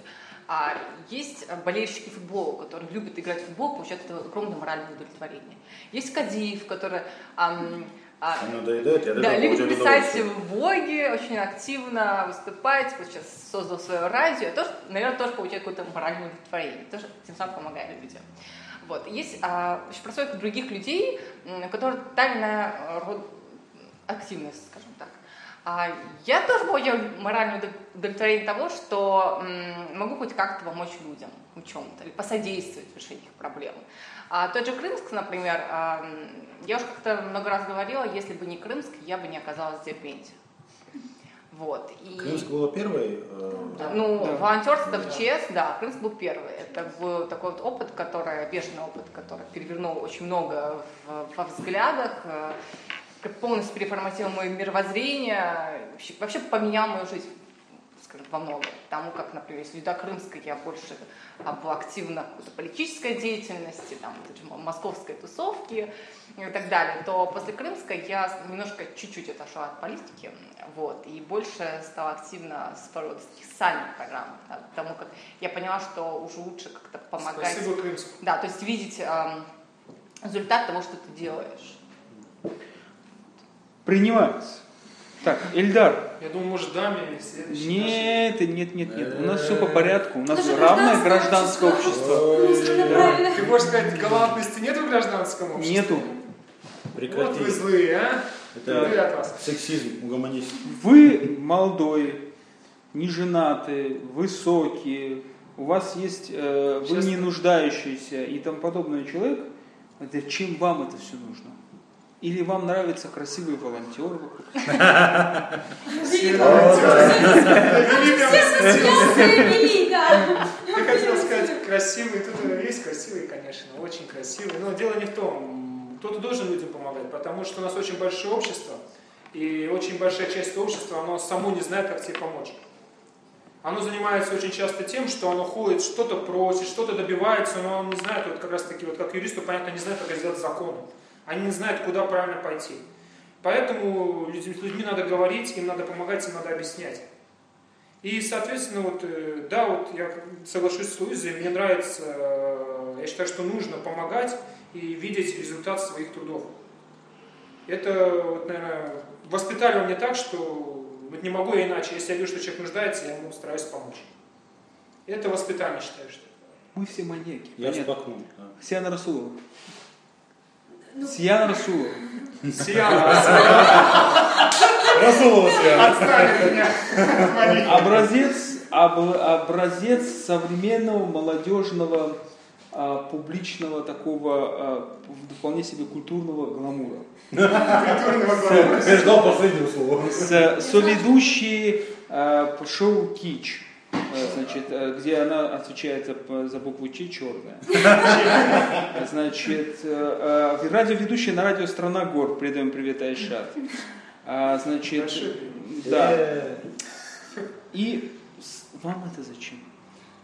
а есть болельщики футбола, которые любят играть в футбол, получают это огромное моральное удовлетворение. Есть Кадиев, который ам, а, надоедает, я да, любит писать в блоге, очень активно выступать, вот сейчас создал свое радио, тоже, наверное, тоже получает какое-то моральное удовлетворение, тоже тем самым помогает людям. Вот. Есть а, очень происходит других людей, тайная род активность, скажем так. А я тоже получаю моральное удов- удовлетворение того, что могу хоть как-то помочь людям в чем-то, или посодействовать в решении их проблем. А тот же Крымск, например, а, я уже как-то много раз говорила, если бы не Крымск, я бы не оказалась в Дербенте. Вот. И... Крымск было первой. э, Ну, Да. волонтерство в ЧС, да, Крымск был первый. Это был такой вот опыт, который, бежный опыт, который перевернул очень много в- во взглядах, э, полностью переформатировал мое мировоззрение, вообще, вообще поменял мою жизнь скажем, во многом. Потому как, например, если до Крымской я больше а, была активна в какой-то политической деятельности, там, вот московской тусовки и так далее, то после Крымской я немножко чуть-чуть отошла от политики, вот, и больше стала активно с социальных программ, да, потому как я поняла, что уже лучше как-то помогать. Спасибо, Крымск. Да, то есть видеть эм, результат того, что ты делаешь. Принимается. Так, Эльдар. Я думаю, может, даме следующий. Нет, нет, нет, нет. У нас все по порядку. У нас равное гражданское общество. Ты можешь сказать, галантности нет в гражданском обществе? Нету. Вот Прекрати. вы злые, а? Это Ты от вас. сексизм, угомонись. Вы молодой, не женатый, высокий, у вас есть, э, вы не нуждающийся и тому подобное человек, зачем вам это все нужно? Или вам нравится красивый волонтер вокруг? Я хотел сказать красивый, тут есть красивый, конечно, очень красивый. Но дело не в том, кто-то должен людям помогать, потому что у нас очень большое общество, и очень большая часть общества, оно само не знает, как тебе помочь. Оно занимается очень часто тем, что оно ходит, что-то просит, что-то добивается, но оно не знает, вот как раз таки, вот как юристу, понятно, не знает, как это сделать законом. Они не знают, куда правильно пойти. Поэтому людям- с людьми надо говорить, им надо помогать, им надо объяснять. И, соответственно, вот, э, да, вот я соглашусь с Луизой, мне нравится, э, я считаю, что нужно помогать и видеть результат своих трудов. Это, вот, наверное, воспитали меня так, что вот не могу я иначе. Если я вижу, что человек нуждается, я ему стараюсь помочь. Это воспитание, считаю, что. Мы все маньяки. Я понятно. вспахнул. да. Сияна Расулова. Сияна Расулова. Сияна, Расулова Сияна. отстали от меня. Образец, об- образец современного молодежного а, публичного такого а, вполне себе культурного гламура. Я ждал последнего слова. С, соведущей э, шоу Кич, значит, э, где она отвечает за, за букву Ч черная. Значит, э, э, радиоведущая на радио «Страна гор», передаем привет Айшат. А, значит, да. Э, И вам это зачем?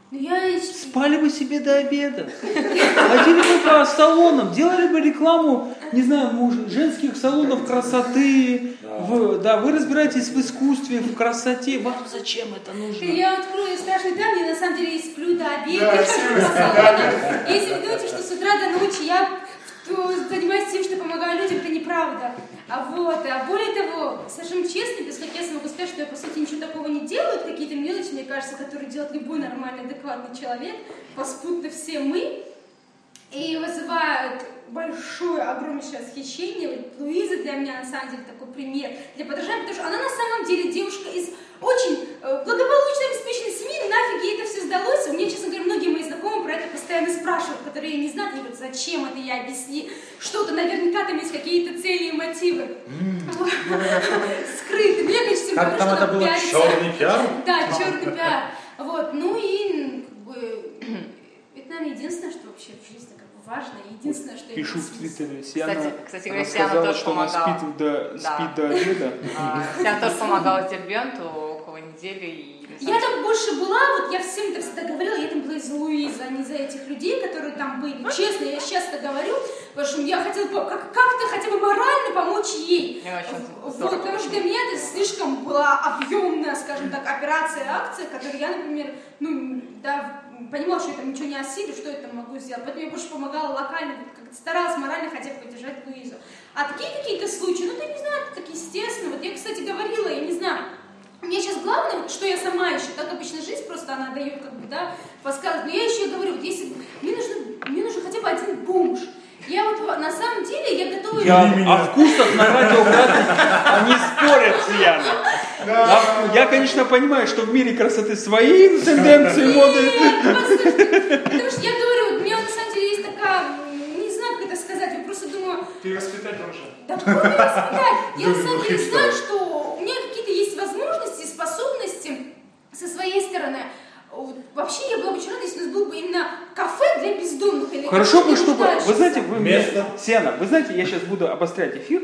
Ну, я... Спали бы себе до обеда. Ходили бы по салонам, делали бы рекламу, не знаю, муж- женских салонов красоты. В- да, вы разбираетесь в искусстве, в красоте. Вам зачем это нужно? Я открою страшный тайну, я на самом деле и сплю до обеда, Да. Если вы думаете, что с утра до ночи я то занимаюсь тем, что помогаю людям, это неправда. А вот, а более того, совершенно честно, без я могу сказать, что я по сути ничего такого не делаю, какие-то мелочи, мне кажется, которые делает любой нормальный, адекватный человек, поспутно все мы. и вызывают большое, огромнейшее восхищение. Луиза для меня, на самом деле, такой пример для подражания, потому что она на самом деле девушка из очень э, благополучной, обеспеченной семьи, нафиг ей это все сдалось. У меня, честно говоря, многие мои знакомые про это постоянно спрашивают, которые не знают, они говорят, зачем это я, объясни, что-то, наверняка там есть какие-то цели и мотивы. Скрыты. Мне, конечно, Как там это было? Черный пиар? Да, черный пиар. Вот, ну и, как бы, это, наверное, единственное, что вообще в жизни важно, единственное, что Пишу в. Твиттере. Сиана Кстати- кстати говоря, Сиана рассказала, тоже что она помогала. спит до, Да. спит до обеда. А, Я тоже помогала Дербенту около недели. И, Я там больше была, вот я всем это всегда говорила, я там была из-за Луизы, а не за этих людей, которые там были. Честно, я сейчас это говорю, потому что я хотела как-то хотя бы морально помочь ей. Вот, потому что для меня это слишком была объемная, скажем так, операция, акция, которую я, например, ну, да, понимала, что я там ничего не осилю, что я там могу сделать. Поэтому я больше помогала локально, как-то старалась морально хотя бы поддержать Луизу. А такие какие-то случаи, ну, ты не знаю, это так естественно. Вот я, кстати, говорила, я не знаю, мне сейчас главное, что я сама еще, так обычно жизнь просто она дает, как бы, да, подсказывает. Но я еще говорю, вот если мне нужно, мне нужен хотя бы один бомж. Я вот на самом деле я готова... Я о вкусах на радио они спорят с Яной. А Я, конечно, понимаю, что в мире красоты свои тенденции моды. Нет, послушайте, потому что я говорю, у меня на самом деле есть такая, не знаю, как это сказать, я просто думаю, Перевоспитать нужно. да какой мне воспитать? Я на самом деле знаю, что у меня какие-то есть возможности, способности со своей стороны. Вообще я была бы очень рада, если у нас был бы именно кафе для бездомных. Или Хорошо бы, чтобы... Вы знаете, вы мне... Место. Сиана, вы знаете, я сейчас буду обострять эфир.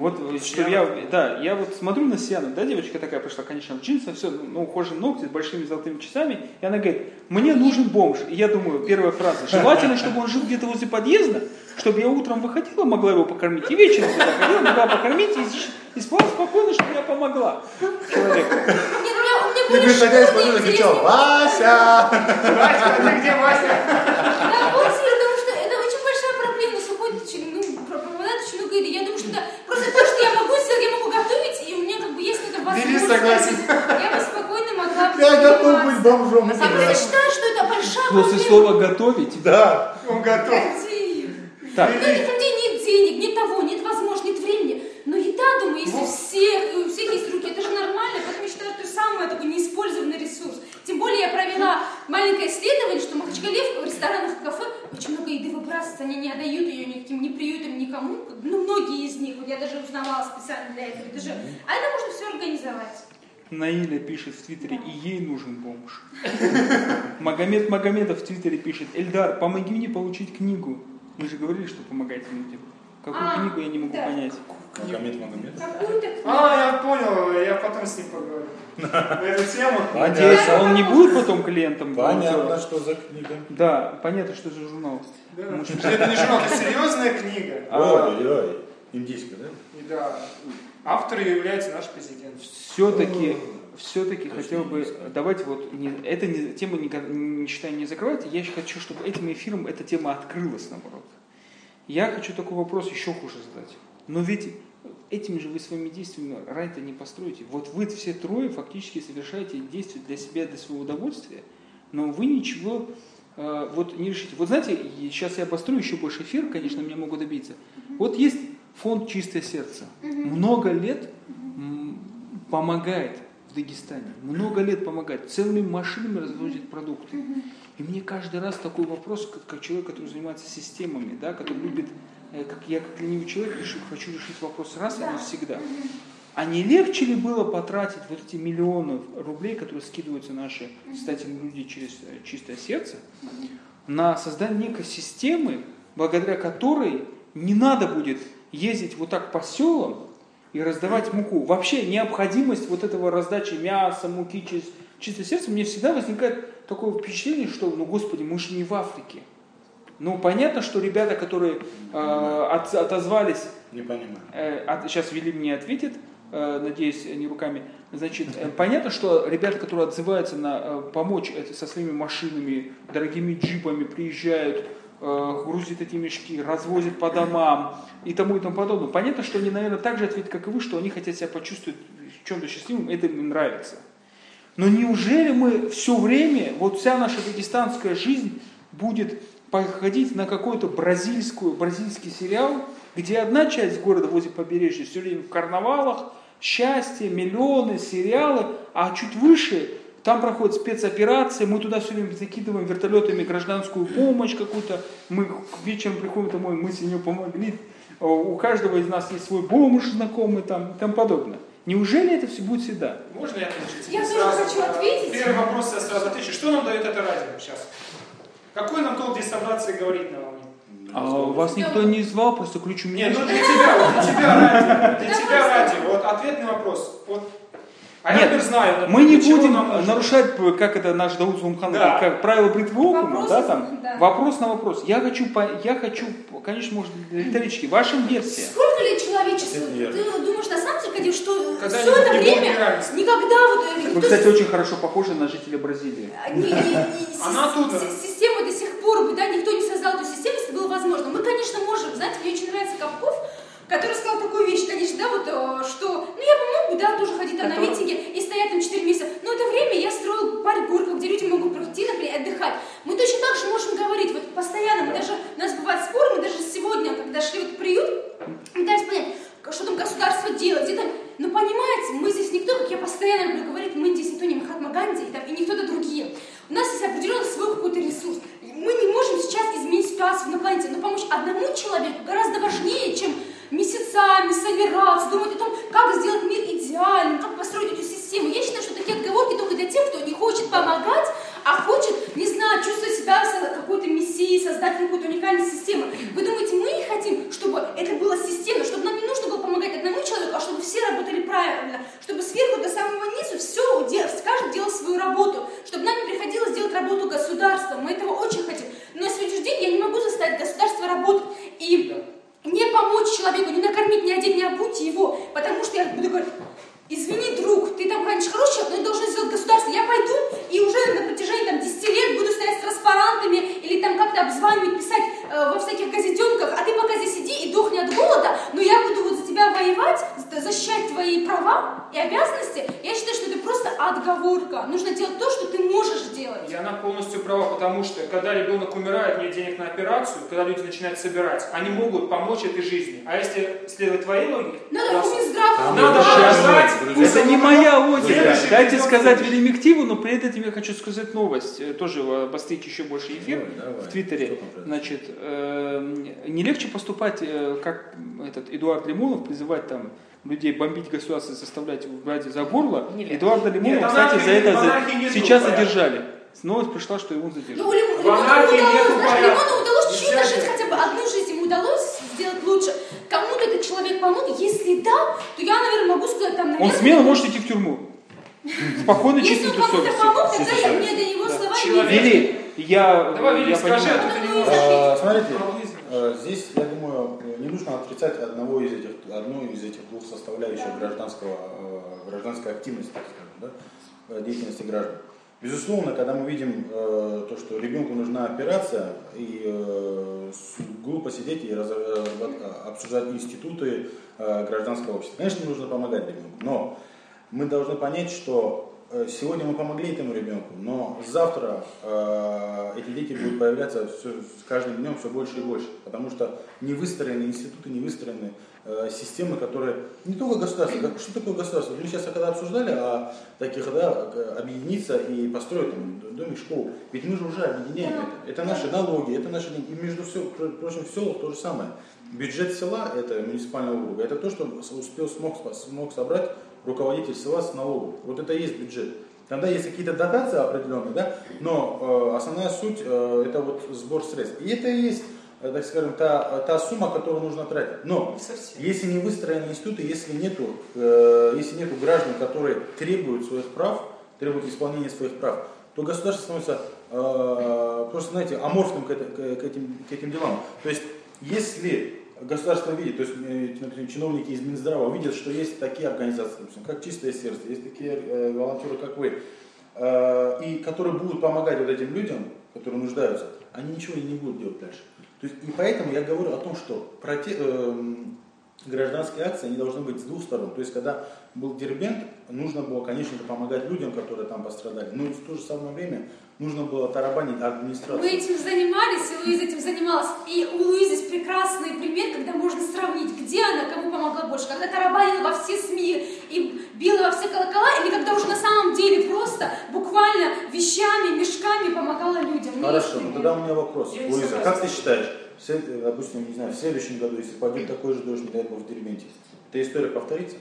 Вот, э, что я, да, я вот смотрю на Сиану, да, девочка такая пришла, конечно, в джинсах, все, ну, ухоженные ногти с большими золотыми часами, и она говорит, мне нужен бомж. И я думаю, первая фраза, желательно, чтобы он жил где-то возле подъезда, чтобы я утром выходила, могла его покормить, и вечером сюда ходила, могла покормить, и, и спала спокойно, чтобы я помогла человеку. Нет, у меня, у меня И выходя из подъезда кричал, Вася! Вася, ты где, Вася? Да, потому что это очень большая проблема, с ну, про- пропадает очень много еды. Я думаю, что просто то, что я могу сделать, я могу готовить, и у меня как бы есть на это возможность. согласен. Я бы спокойно могла бы Я готов быть бомжом. Просто деле, считаю, что это большая После проблема. слова готовить. Да. Он готов. Так, Ну, этих людей нет денег, нет того, нет возможности, нет времени. Но еда, думаю, если у всех, и у всех есть руки, это же нормально. Поэтому я считаю, что самый такой неиспользованный ресурс. Тем более я провела маленькое исследование, что в Махачкале в ресторанах и кафе очень много еды выбрасывается, они не отдают ее никаким ни приютам, никому. Ну, многие из них, вот я даже узнавала специально для этого. Это же, а это можно все организовать. Наиля пишет в Твиттере, и ей нужен бомж. Магомед Магомедов в Твиттере пишет, Эльдар, помоги мне получить книгу. Мы же говорили, что помогаете людям. Какую А, книгу я не могу да. понять. Магомед. Какую-то А, я понял, я потом с ним поговорю. На эту тему. Надеюсь, он не будет потом клиентом Понятно, что за книга. Да, понятно, что это журнал. Это не журнал, это серьезная книга. А. Ой-ой-ой. Индийская, да? И да, автор является наш президент. Все-таки, все-таки хотел бы, давайте вот, не, эта не, тема не, не считаю не закрывать, я хочу, чтобы этим эфиром эта тема открылась, наоборот. Я хочу такой вопрос еще хуже задать. Но ведь этими же вы своими действиями рай-то не построите. Вот вы все трое фактически совершаете действия для себя, для своего удовольствия, но вы ничего э, вот не решите. Вот знаете, сейчас я построю еще больше эфир, конечно, меня могут добиться. Вот есть фонд «Чистое сердце». Много лет м, помогает в Дагестане. Много лет помогает. Целыми машинами развозит продукты. И мне каждый раз такой вопрос, как, как человек, который занимается системами, да, который любит, э, как я как ленивый человек, решу- хочу решить вопрос раз и навсегда. А не легче ли было потратить вот эти миллионы рублей, которые скидываются наши состоятельные люди через э, чистое сердце, на создание некой системы, благодаря которой не надо будет ездить вот так по селам и раздавать муку. Вообще необходимость вот этого раздачи мяса, муки через чистое сердце, мне всегда возникает такое впечатление, что, ну господи, мы же не в Африке. Ну, понятно, что ребята, которые э, от- отозвались Не понимаю. Э, от- сейчас Вели мне ответит, э, надеюсь, не руками. Значит, э, понятно, что ребята, которые отзываются на э, помочь это со своими машинами, дорогими джипами, приезжают, э, грузят эти мешки, развозят по домам и тому и тому подобное. Понятно, что они, наверное, так же ответят, как и вы, что они хотят себя почувствовать чем-то счастливым, это им нравится. Но неужели мы все время, вот вся наша дагестанская жизнь будет походить на какой-то бразильскую, бразильский сериал, где одна часть города возле побережья все время в карнавалах, счастье, миллионы, сериалы, а чуть выше там проходит спецоперация, мы туда все время закидываем вертолетами гражданскую помощь какую-то, мы вечером приходим домой, мы с нее помогли, у каждого из нас есть свой бомж знакомый там и тому подобное. Неужели это все будет всегда? Можно я отвечу? Я тоже хочу ответить. Первый вопрос я сразу отвечу. Что нам дает это радио сейчас? Какой нам толк здесь собраться и говорить на волне? А вас никто не звал, просто ключ у меня. Нет, ну для тебя, вот для тебя радио. Для тебя радио. Вот ответный вопрос. Вот а Нет, я знаю, мы не для чего будем нам нарушать, как это наш Дауд Сумхан, Да. как правило бритвы окума, Вопрос, да, там, да. вопрос на вопрос. Я хочу, по- я хочу, конечно, может, риторически, ваша версия. Сколько лет человечеству? Ты думаешь на самом деле, что Когда все это не время никогда вот э, Вы, никто кстати, очень хорошо похожи на жителя Бразилии. Не- не- не- Она оттуда. си- Систему до сих пор да, никто не создал эту систему, если было возможно. Мы, конечно, можем. Знаете, мне очень нравится Капков, который сказал такую вещь, конечно, да, вот, э, что, ну, я бы мог да, тоже ходить там на Который- митинги и стоять там 4 месяца, но это время я строил парк горках, где люди могут прийти, например, отдыхать. Мы точно так же можем говорить, вот постоянно, мы даже, у нас бывают споры, мы даже сегодня, когда шли вот в приют, пытались понять, что там государство делает, где там, ну, понимаете, мы здесь никто, как я постоянно люблю говорить, мы здесь никто не Махатма Ганди и, там, и не кто-то другие. У нас есть определенный свой какой-то ресурс. Мы не можем сейчас изменить ситуацию на планете, но помочь одному человеку гораздо важнее, чем месяцами собираться, думать о том, как сделать мир идеальным, как построить эту систему. Я считаю, что такие отговорки только для тех, кто не хочет помогать, а хочет, не знаю, чувствовать себя какой-то мессией, создать какую-то уникальную систему. Вы думаете, мы хотим, чтобы это было системно, чтобы нам не нужно было помогать одному человеку, а чтобы все работали правильно, чтобы сверху до самого низу все, каждый делал свою работу, чтобы нам не приходилось делать работу государства. Мы этого очень хотим. Но сегодняшний день я не могу заставить государство работать. И не помочь человеку, не накормить, не одеть, не обуть его, потому что я буду говорить, извини, друг, ты там, конечно, хороший человек, но это должно сделать государство. Я пойду и уже на протяжении там, 10 лет буду стоять с транспарантами или там как-то обзванивать, писать э, во всяких газетенках, а ты пока здесь сиди и дохни от голода, но я буду вот за тебя воевать, за- защищать твои права и обязанности. Я считаю, что это просто отговорка. Нужно делать то, что ты можешь делать. И она полностью права, потому что когда ребенок умирает, нет операцию, когда люди начинают собирать, они могут помочь этой жизни. А если следовать твоей логике, Надо Минздрав Надо пусть Это не моя логика. Следующий Дайте сказать. Велимективу, но перед этим я хочу сказать новость. э, Тоже обострить еще больше эфир Давай, давай. в Твиттере. Значит, э, не легче поступать, э, как этот Эдуард Лимонов, призывать там людей бомбить государство, заставлять брать за горло. Не. Эдуарда Лимонова, кстати, за это за- сейчас порядка. задержали. Новость пришла, что его Ну, задержали. Лимону В анархии удалось. Лимону удалось нажить же. хотя бы одну жизнь, ему удалось сделать лучше. Кому-то этот человек помог, если да, то я, наверное, могу сказать там, Он наверное, смело может идти в тюрьму. Спокойно, если чистой он кому-то помог, тогда я, мне до него слова не Вели, я, Давай, Вели, я скажи, понимаю. а Ну, Смотрите, э, здесь, я думаю, не нужно отрицать одного из этих, одну из этих двух составляющих гражданского, э, гражданской активности, так скажем, да, э, деятельности граждан. Безусловно, когда мы видим э, то, что ребенку нужна операция, и э, глупо сидеть и раз- а, обсуждать институты э, гражданского общества. Конечно, нужно помогать ребенку, но мы должны понять, что э, сегодня мы помогли этому ребенку, но завтра э, эти дети будут появляться все, с каждым днем все больше и больше, потому что не выстроены институты, не выстроены э, системы, которые не только государство, как, что такое государство? Мы сейчас когда обсуждали о таких, да, объединиться и построить там, домик, школу, ведь мы же уже объединяем это. Это наши налоги, это наши деньги. И между все, про- прочим, в селах то же самое. Бюджет села, это муниципального округа, это то, что успел, смог, смог собрать руководитель села с налогов. Вот это и есть бюджет. Тогда есть какие-то дотации определенные, да, но э, основная суть э, это вот сбор средств. И это и есть, так скажем, та, та сумма, которую нужно тратить. Но Не если не выстроены институты, если нету, э, если нету граждан, которые требуют своих прав, требуют исполнения своих прав, то государство становится э, просто, знаете, аморфным к, это- к- к этим, к этим делам. То есть, если государство видит, то есть, э, например, чиновники из Минздрава видят, что есть такие организации, допустим, как «Чистое сердце», есть такие э, волонтеры, как вы, э, и которые будут помогать вот этим людям, которые нуждаются, они ничего и не будут делать дальше. То есть, и поэтому я говорю о том, что проте- эм, гражданские акции, они должны быть с двух сторон. То есть, когда был Дербент, нужно было, конечно, помогать людям, которые там пострадали. Но в то же самое время нужно было тарабанить администрацию. Мы этим занимались, и Луиза этим занималась. И у Луизы есть прекрасный пример, когда можно сравнить, где она кому помогла больше. Когда тарабанила во все СМИ и била во все колокола, или когда уже на самом деле просто буквально вещами, мешками помогала людям. Хорошо, ну тогда у меня вопрос. Я Луиза, как ты считаешь, допустим, не знаю, в следующем году, если пойдет такой же дождь, не дай бог, в Дербенте, эта история повторится?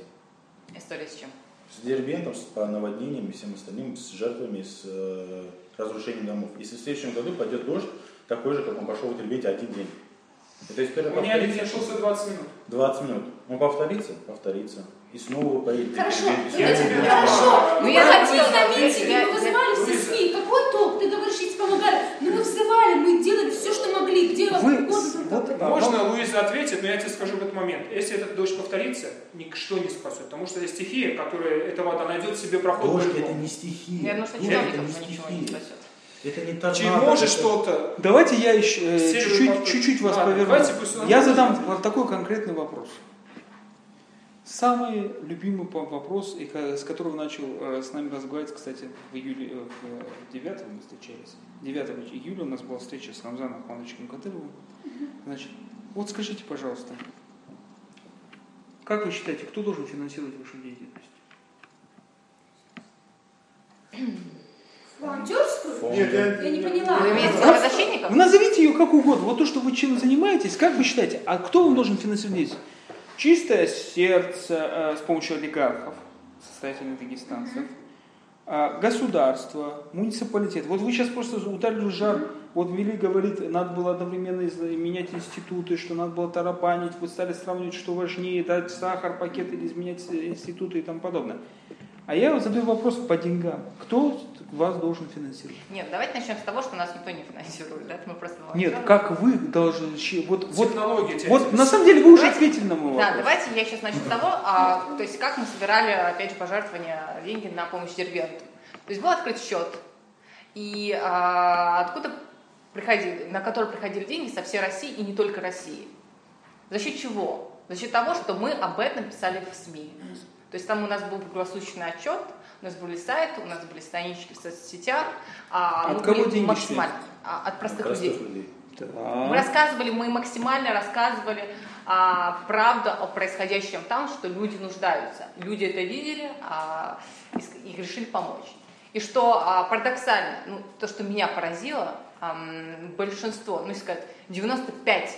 История с чем? С Дербентом, с наводнением и всем остальным, с жертвами, с э, разрушением домов. Если в следующем году пойдет дождь, такой же, как он пошел в Дербенте один день. Эта история У меня не повторится? шелся 20 минут. 20 минут. Он повторится? Повторится. И снова вы поедете. в Хорошо, я тебе- хорошо. Ну, Мы я Луиза, на я- мы вызывали все. СМИ. Толк? Ты говоришь, что помогали. Но мы взывали, мы делали все, что могли. Где Вы вот, это. а, Можно Луиза ответит, но я тебе скажу в этот момент. Если этот дождь повторится, ничто не спасет. Потому что есть стихия, которая, эта вода найдет себе проход Дождь это не стихия. Я думаю, что это не ничего не стихия. спасет. Это не торнадо. Это- что-то? Давайте я еще э, чуть-чуть, чуть-чуть вас Ладно, поверну. Я задам вот такой конкретный вопрос. Самый любимый вопрос, с которого начал э, с нами разговаривать, кстати, в июле, э, в 9 мы встречались. 9 июля у нас была встреча с Рамзаном Ахмановичем Кадыровым. Значит, вот скажите, пожалуйста, как вы считаете, кто должен финансировать вашу деятельность? Волонтерскую? Фонд. Нет, я- Я не Вы поняла. имеете в виду правозащитников? Вы назовите ее как угодно. Вот то, что вы чем занимаетесь, как вы считаете, а кто вам должен финансировать деятельность? Чистое сердце э, с помощью олигархов, состоятельных дагестанцев, а, государство, муниципалитет. Вот вы сейчас просто ударили жар. Вот Вели говорит, надо было одновременно менять институты, что надо было тарапанить. Вы стали сравнивать, что важнее, дать сахар, пакет или изменять институты и тому подобное. А я вот задаю вопрос по деньгам. Кто вас должен финансировать? Нет, давайте начнем с того, что нас никто не финансирует, да? Мы просто Нет, волонтеры. как вы должны... Вот, вот, вот на самом деле вы уже Давайте- ответили на мой Да, вопрос. давайте я сейчас начну с того, а, то есть как мы собирали, опять же, пожертвования, деньги на помощь Дербенту. То есть был открыт счет, и а, откуда приходили, на который приходили деньги со всей России и не только России. За счет чего? За счет того, что мы об этом писали в СМИ. То есть там у нас был круглосуточный отчет, у нас были сайты, у нас были странички в соцсетях. а От мы кого деньги максимально а, от простых Простых людей. людей. Мы Так. рассказывали, мы максимально рассказывали а, правду о происходящем там, что люди нуждаются. Люди это видели а, и, и решили помочь. И что а, парадоксально, ну, то, что меня поразило, ам, большинство, ну, сказать, 95%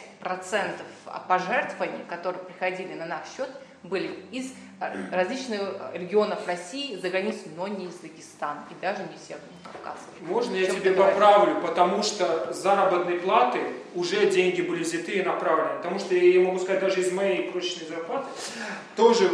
пожертвований, которые приходили на наш счет, были из а, различных регионов России, за границу, но не из Дагестана и даже не из Северного Кавказа. Можно я тебе говоришь? поправлю, потому что с заработной платы уже деньги были взяты и направлены. Потому что я могу сказать, даже из моей крошечной зарплаты тоже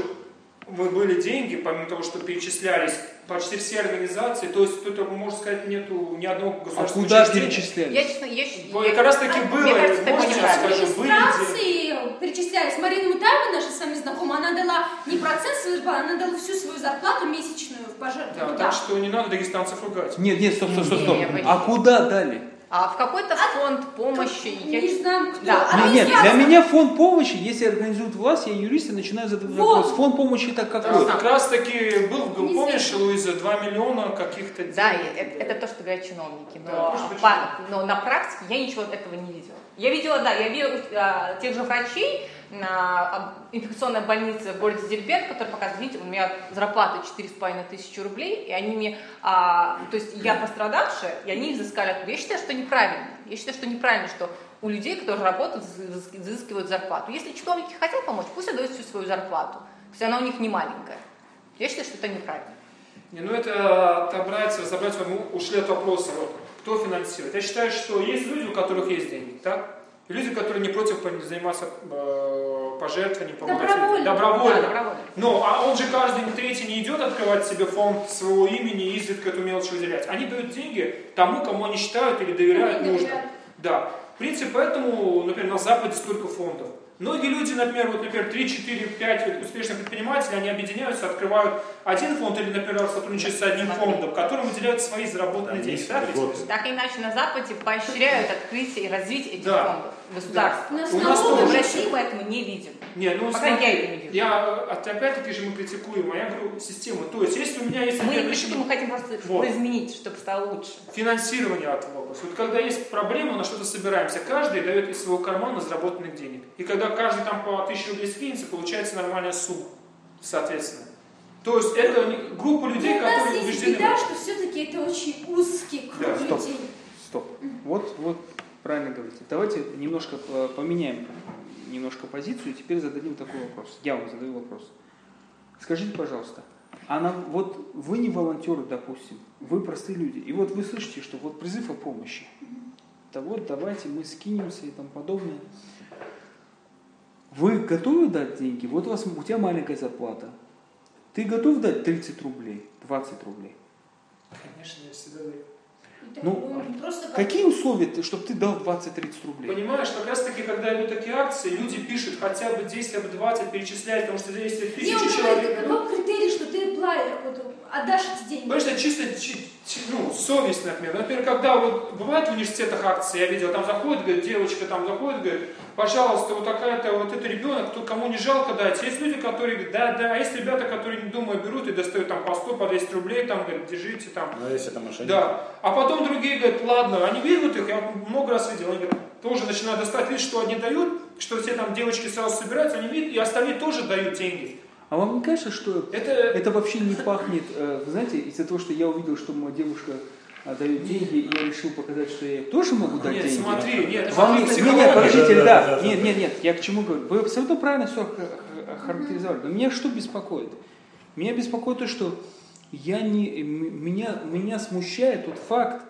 вы- были деньги, помимо того, что перечислялись почти все организации, то есть тут, можно сказать, нету ни одного А государственного куда учреждения. перечисляли? Я, честно, я, я- как раз таки мне было, кажется, можно сейчас скажу, были деньги. Регистрации перечислялись. Марина Мутаева, наша с вами знакомая, она дала не процент своей она дала всю свою зарплату месячную в Да, пожертвование. так что не надо дагестанцев ругать. Нет, нет, стоп, стоп, стоп, стоп. А куда дали? А в какой-то фонд помощи. я Не знаю, кто. Да. Оно Нет, нет, для меня фонд помощи, если организует власть, я юрист и начинаю задавать Вот. вопрос. Фонд помощи это Да, какой? как раз таки был, в- Не помнишь, знаю. Луиза, 2 миллиона каких-то Да, это, это то, что говорят чиновники. Да, Но, быть, по- но на практике я ничего этого не видела. Я видела, да, я видела а, тех же врачей на а, инфекционной больнице в городе Дербент, которые показывают, видите, у меня зарплата 4,5 тысячи рублей, и они мне, а, то есть я пострадавшая, и они взыскали. Я считаю, что неправильно. Я считаю, что неправильно, что у людей, которые работают, взыскивают зарплату. Если чиновники хотят помочь, пусть отдают всю свою зарплату. То есть она у них не маленькая. Я считаю, что это неправильно. Не, ну это отобрать, разобрать, мы ушли от вопроса, вот, кто финансирует. Я считаю, что есть люди, у которых есть деньги, так? И люди, которые не против заниматься э, пожертвованием, помогать Добровольно. Добровольно. Да, добровольно. Ну, а он же каждый третий не идет открывать себе фонд своего имени и изредка эту мелочь выделять. Они дают деньги тому, кому они считают или доверяют нужным. доверяют. Да. В принципе, поэтому, например, на Западе столько фондов. Многие люди, например, вот, например, 3, 4, 5 вот успешных предпринимателей, они объединяются, открывают один фонд или, например, сотрудничают с одним Смотри. фондом, которым выделяют свои заработанные деньги. Да? Так или иначе на Западе поощряют открытие и развитие этих Да. фондов государства. У нас У нас в. России мы этого не видим. Не, ну Пока смотри, я это не вижу. я, э, опять-таки же мы критикуем, а я говорю систему. То есть, если у меня есть, Мы не например, кричим, мы хотим просто Вот. изменить, чтобы стало лучше. финансирование от вопроса. Вот когда есть проблема, на что-то собираемся, каждый дает из своего кармана заработанных денег. И когда каждый там по 1000 рублей скинется, получается нормальная сумма, соответственно. То есть это группа людей, Ну, у нас которые есть убеждены. в беда, этом. что все-таки это очень узкий круг Да, стоп. людей. Стоп. Вот, вот правильно говорите. Давайте немножко э, поменяем немножко позицию и теперь зададим такой вопрос. Я вам задаю вопрос. Скажите, пожалуйста, а нам, вот вы не волонтеры, допустим, вы простые люди, и вот вы слышите, что вот призыв о помощи. Да вот давайте мы скинемся и тому подобное. Вы готовы дать деньги? Вот у, вас, у тебя маленькая зарплата. Ты готов дать 30 рублей, 20 рублей? Конечно, я всегда даю. Ну, ну, Какие условия, чтобы ты дал 20-30 рублей? Понимаешь, как раз таки, когда идут такие акции, люди пишут хотя бы 10, хотя бы 20, перечисляют, потому что Не, тысячи он человек... что пла- вот, отдашь эти деньги? Понимаешь, это чисто чи- чи- ну, совесть, например. Например, когда вот бывает в университетах акции, я видел, там заходит, говорит, девочка там заходит, говорит, пожалуйста, вот такая-то, вот это ребенок, кто, кому не жалко дать. Есть люди, которые говорят, да, да, а есть ребята, которые, не думая, берут и достают там по 100, по 200 рублей, там, говорят, держите там. Но если это мошенники. Да. А потом другие говорят, ладно, они видят их, я много раз видел, они говорят, тоже начинают достать, видят, что одни дают, что все там девочки сразу собираются, они видят, и остальные тоже дают деньги. А вам не кажется, что Это, это вообще не пахнет, э, вы знаете, из-за того, что я увидел, что моя девушка э, дает деньги, и я решил показать, что я тоже могу дать нет, деньги? смотри, нет, Вам смотри, не, не, психология. нет, подождите, Да, да, да, да, нет, нет, нет, я к чему говорю? Вы абсолютно правильно все характеризовали. Но меня что беспокоит? Меня беспокоит то, что я не, меня, меня смущает тот факт,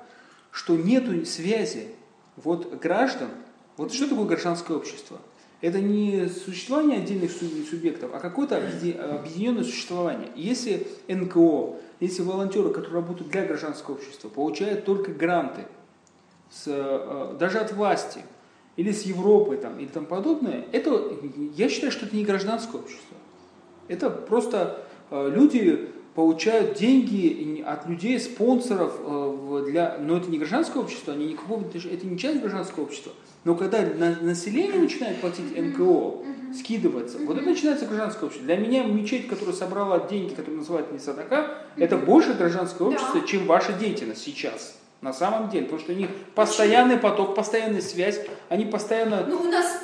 что нету связи вот граждан. Вот что такое гражданское общество? Это не существование отдельных су- субъектов, а какое-то объеди- объединенное существование. Если НКО, если волонтеры, которые работают для гражданского общества, получают только гранты, с, э, даже от власти, или с Европы, там, или там подобное, это, я считаю, что это не гражданское общество. Это просто э, люди получают деньги от людей, спонсоров, э, для, но это не гражданское общество, они никакого, это не часть гражданского общества. Но когда на- население начинает платить НКО, скидываться, вот это начинается гражданское общество. Для меня мечеть, которая собрала деньги, которую называют не садака, это больше гражданское Да. общество, чем ваша деятельность сейчас. На самом деле, потому что у них постоянный поток, постоянная связь, они постоянно... Ну, у нас...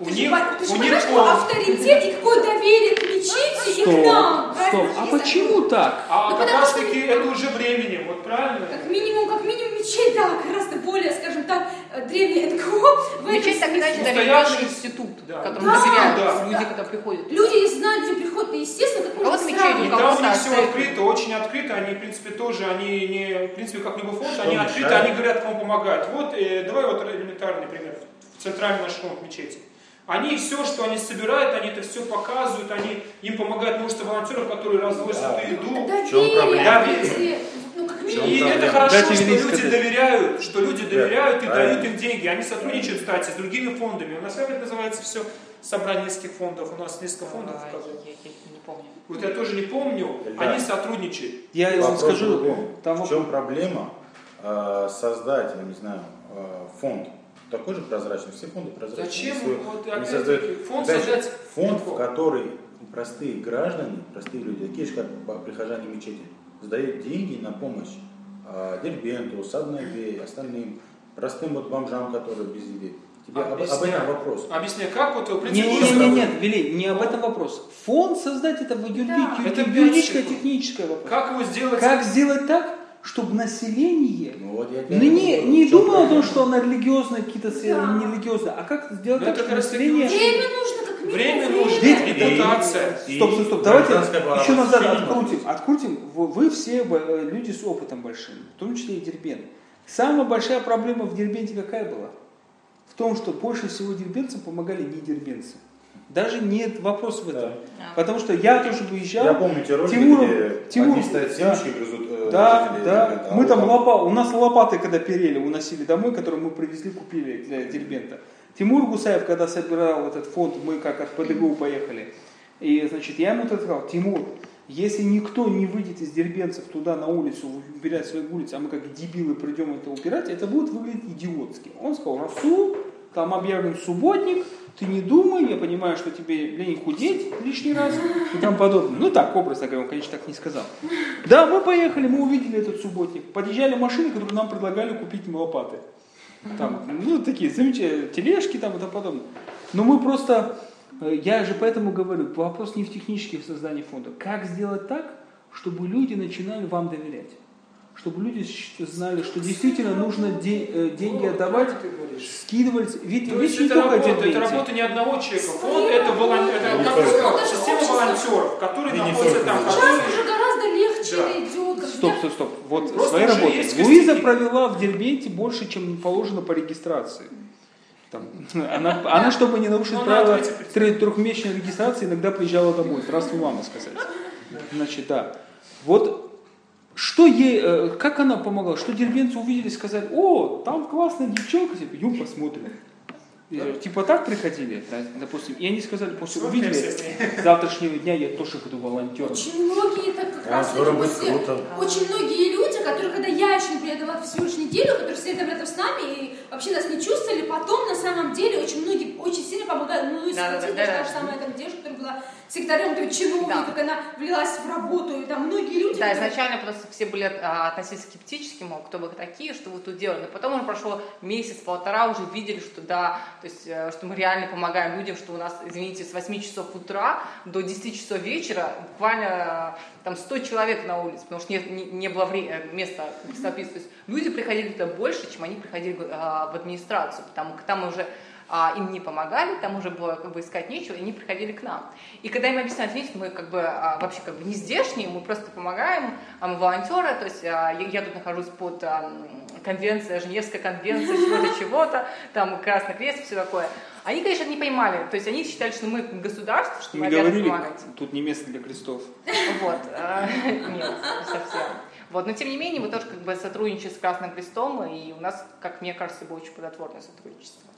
У них- ты же у них какой авторитет и какое доверие к мечети и к нам. стоп, а почему так? А Ну, как потому раз что- таки это уже временем, вот правильно? Как минимум, как минимум мечеть, да, гораздо более, скажем так, э, древняя НКО. В Мечеть так иначе Устоявшийся- институт, Да. которому Да, доверяют да. люди, когда приходят. Люди не знают, где приходят, и, естественно, как А вот мечеть, И там у них все открыто, очень открыто, они, в принципе, тоже, они не, в принципе, как любой фонд, Что они открыты, они говорят, кому помогают. Вот, э, давай вот элементарный пример, центральный наш фонд мечети. Они все, что они собирают, они это все показывают, они, им помогает множество волонтеров, которые развозят Да. эту еду. Доверие, проблема? доверие. Ну, как чем минимум. И это хорошо, Дайте что люди сказать. доверяют, что люди Да, доверяют и правильно. дают им деньги. Они сотрудничают, кстати, с другими фондами. У нас как это называется все собрание нескольких фондов. У нас несколько фондов. А, как- я, я- я не помню. Вот я тоже не помню. Да. Они сотрудничают. Я вам скажу, другой. там в чем проблема э, создать, я не знаю, э, фонд такой же прозрачный, все фонды прозрачные. Зачем Если вот они создают- фонд же, создать? Фонд, в который простые граждане, простые люди, такие же, как прихожане мечети, сдают деньги на помощь э, Дербенту, Саднаве, остальным простым вот бомжам, которые без еды. Тебе об, об Объясняю. этом вопрос. Объясняй, как вот, в Не, принципе, не, просто- не, не, нет, Вели, не об этом вопрос. Фонд создать это юри- Да. Это юридическое, техническое вопрос. как его сделать? Как сделать так, чтобы население Ну, вот не, не думало о том, что она религиозная, какие-то Да. не религиозная, а как сделать Ну, так, это чтобы население... Время нужно, как минимум. Время нужно, Видите? репутация. И Стоп, стоп, стоп, давайте еще назад открутим, открутим. Вы, все э, люди с опытом большим, в том числе и Дербент. Самая большая проблема в Дербенте какая была? В том, что больше всего дербенцам помогали не дербенцы. Даже нет вопроса в этом. Да. Потому что я тоже выезжал. Я помню те ролики, Тимуров- где Тимуров, одни стоят да. семечки грызут э, Да, жители да. А Мы вот там лопа, у нас лопаты, когда перели, уносили домой, которые мы привезли, купили для Дербента. Тимур Гусаев, когда собирал этот фонд, мы как от ПДГУ поехали, и, значит, я ему сказал, Тимур, если никто не выйдет из дербенцев туда на улицу, убирать свои улицы, а мы как дебилы придем это убирать, это будет выглядеть идиотски. Он сказал, Расул, там объявлен субботник, ты не думай, я понимаю, что тебе лень худеть лишний раз и тому подобное. Ну так, образно говоря, он, конечно, так не сказал. Да, мы поехали, мы увидели этот субботник. Подъезжали машины, которые нам предлагали купить лопаты. Там, ну, такие замечательные тележки там и тому подобное. Но мы просто, э, я же поэтому говорю, вопрос не в технических создании фонда. Как сделать так, чтобы люди начинали вам доверять? Чтобы люди знали, что действительно нужно де- э, деньги отдавать, скидывать. Ведь, То ведь есть не это только работа, это работа не одного человека. Фонд это, волон... это как только. я сказал, система волонтеров, которые находятся там. Сейчас которые... уже гораздо легче Да. идет. бы Стоп, стоп, стоп. Вот Просто работы. есть Луиза провела в Дербенте больше, чем положено по регистрации. Там, она, она, чтобы не нарушить Ну, она правила трехмесячной регистрации, иногда приезжала домой. Здравствуй, мама, сказать. Значит, да. Вот что ей, э, как она помогла? Что дербенцы увидели, сказали, о, там классная девчонка, типа, идем посмотрим. Э, Типа так приходили, да, допустим, и они сказали, после Сколько увидели, с завтрашнего дня я тоже буду волонтером. Очень многие так как А, раз после- круто. Очень многие люди, которые, когда я еще, например, дала всего лишь неделю, которые сидели там рядом с нами и вообще нас не чувствовали, потом на самом деле очень многие очень сильно помогают. Ну, и Да, да, да, да. та же самая там девушка, которая была секретарем этого чиновника, Да. как она влилась в работу, и там многие люди. Да, которые- изначально просто все были а, относились скептически, мол, кто вы такие, что вы тут делали. Но потом уже прошло месяц-полтора, уже видели, что да, то есть, э, что мы реально помогаем людям, что у нас, извините, с 8 часов утра до 10 часов вечера буквально э, там 100 человек на улице, потому что нет, не, не было вре- э, места столпиться. То есть люди приходили туда больше, чем они приходили в администрацию, потому что там уже а, им не помогали, там уже было как бы искать нечего, и они приходили к нам. И когда им объясняют, видите, мы как бы а, вообще как бы не здешние, мы просто помогаем, а мы волонтеры, то есть а, я, я тут нахожусь под а, м, конвенцией, Женевская конвенция, чего-то, чего-то, там Красный Крест, все такое. Они, конечно, не понимали, то есть они считали, что мы государство, что мы обязаны говорили, помогать. тут не место для крестов. Вот, а, нет, не совсем. Вот, но тем не менее, мы тоже как бы сотрудничаем с Красным Крестом, и у нас, как мне кажется, было очень плодотворное сотрудничество.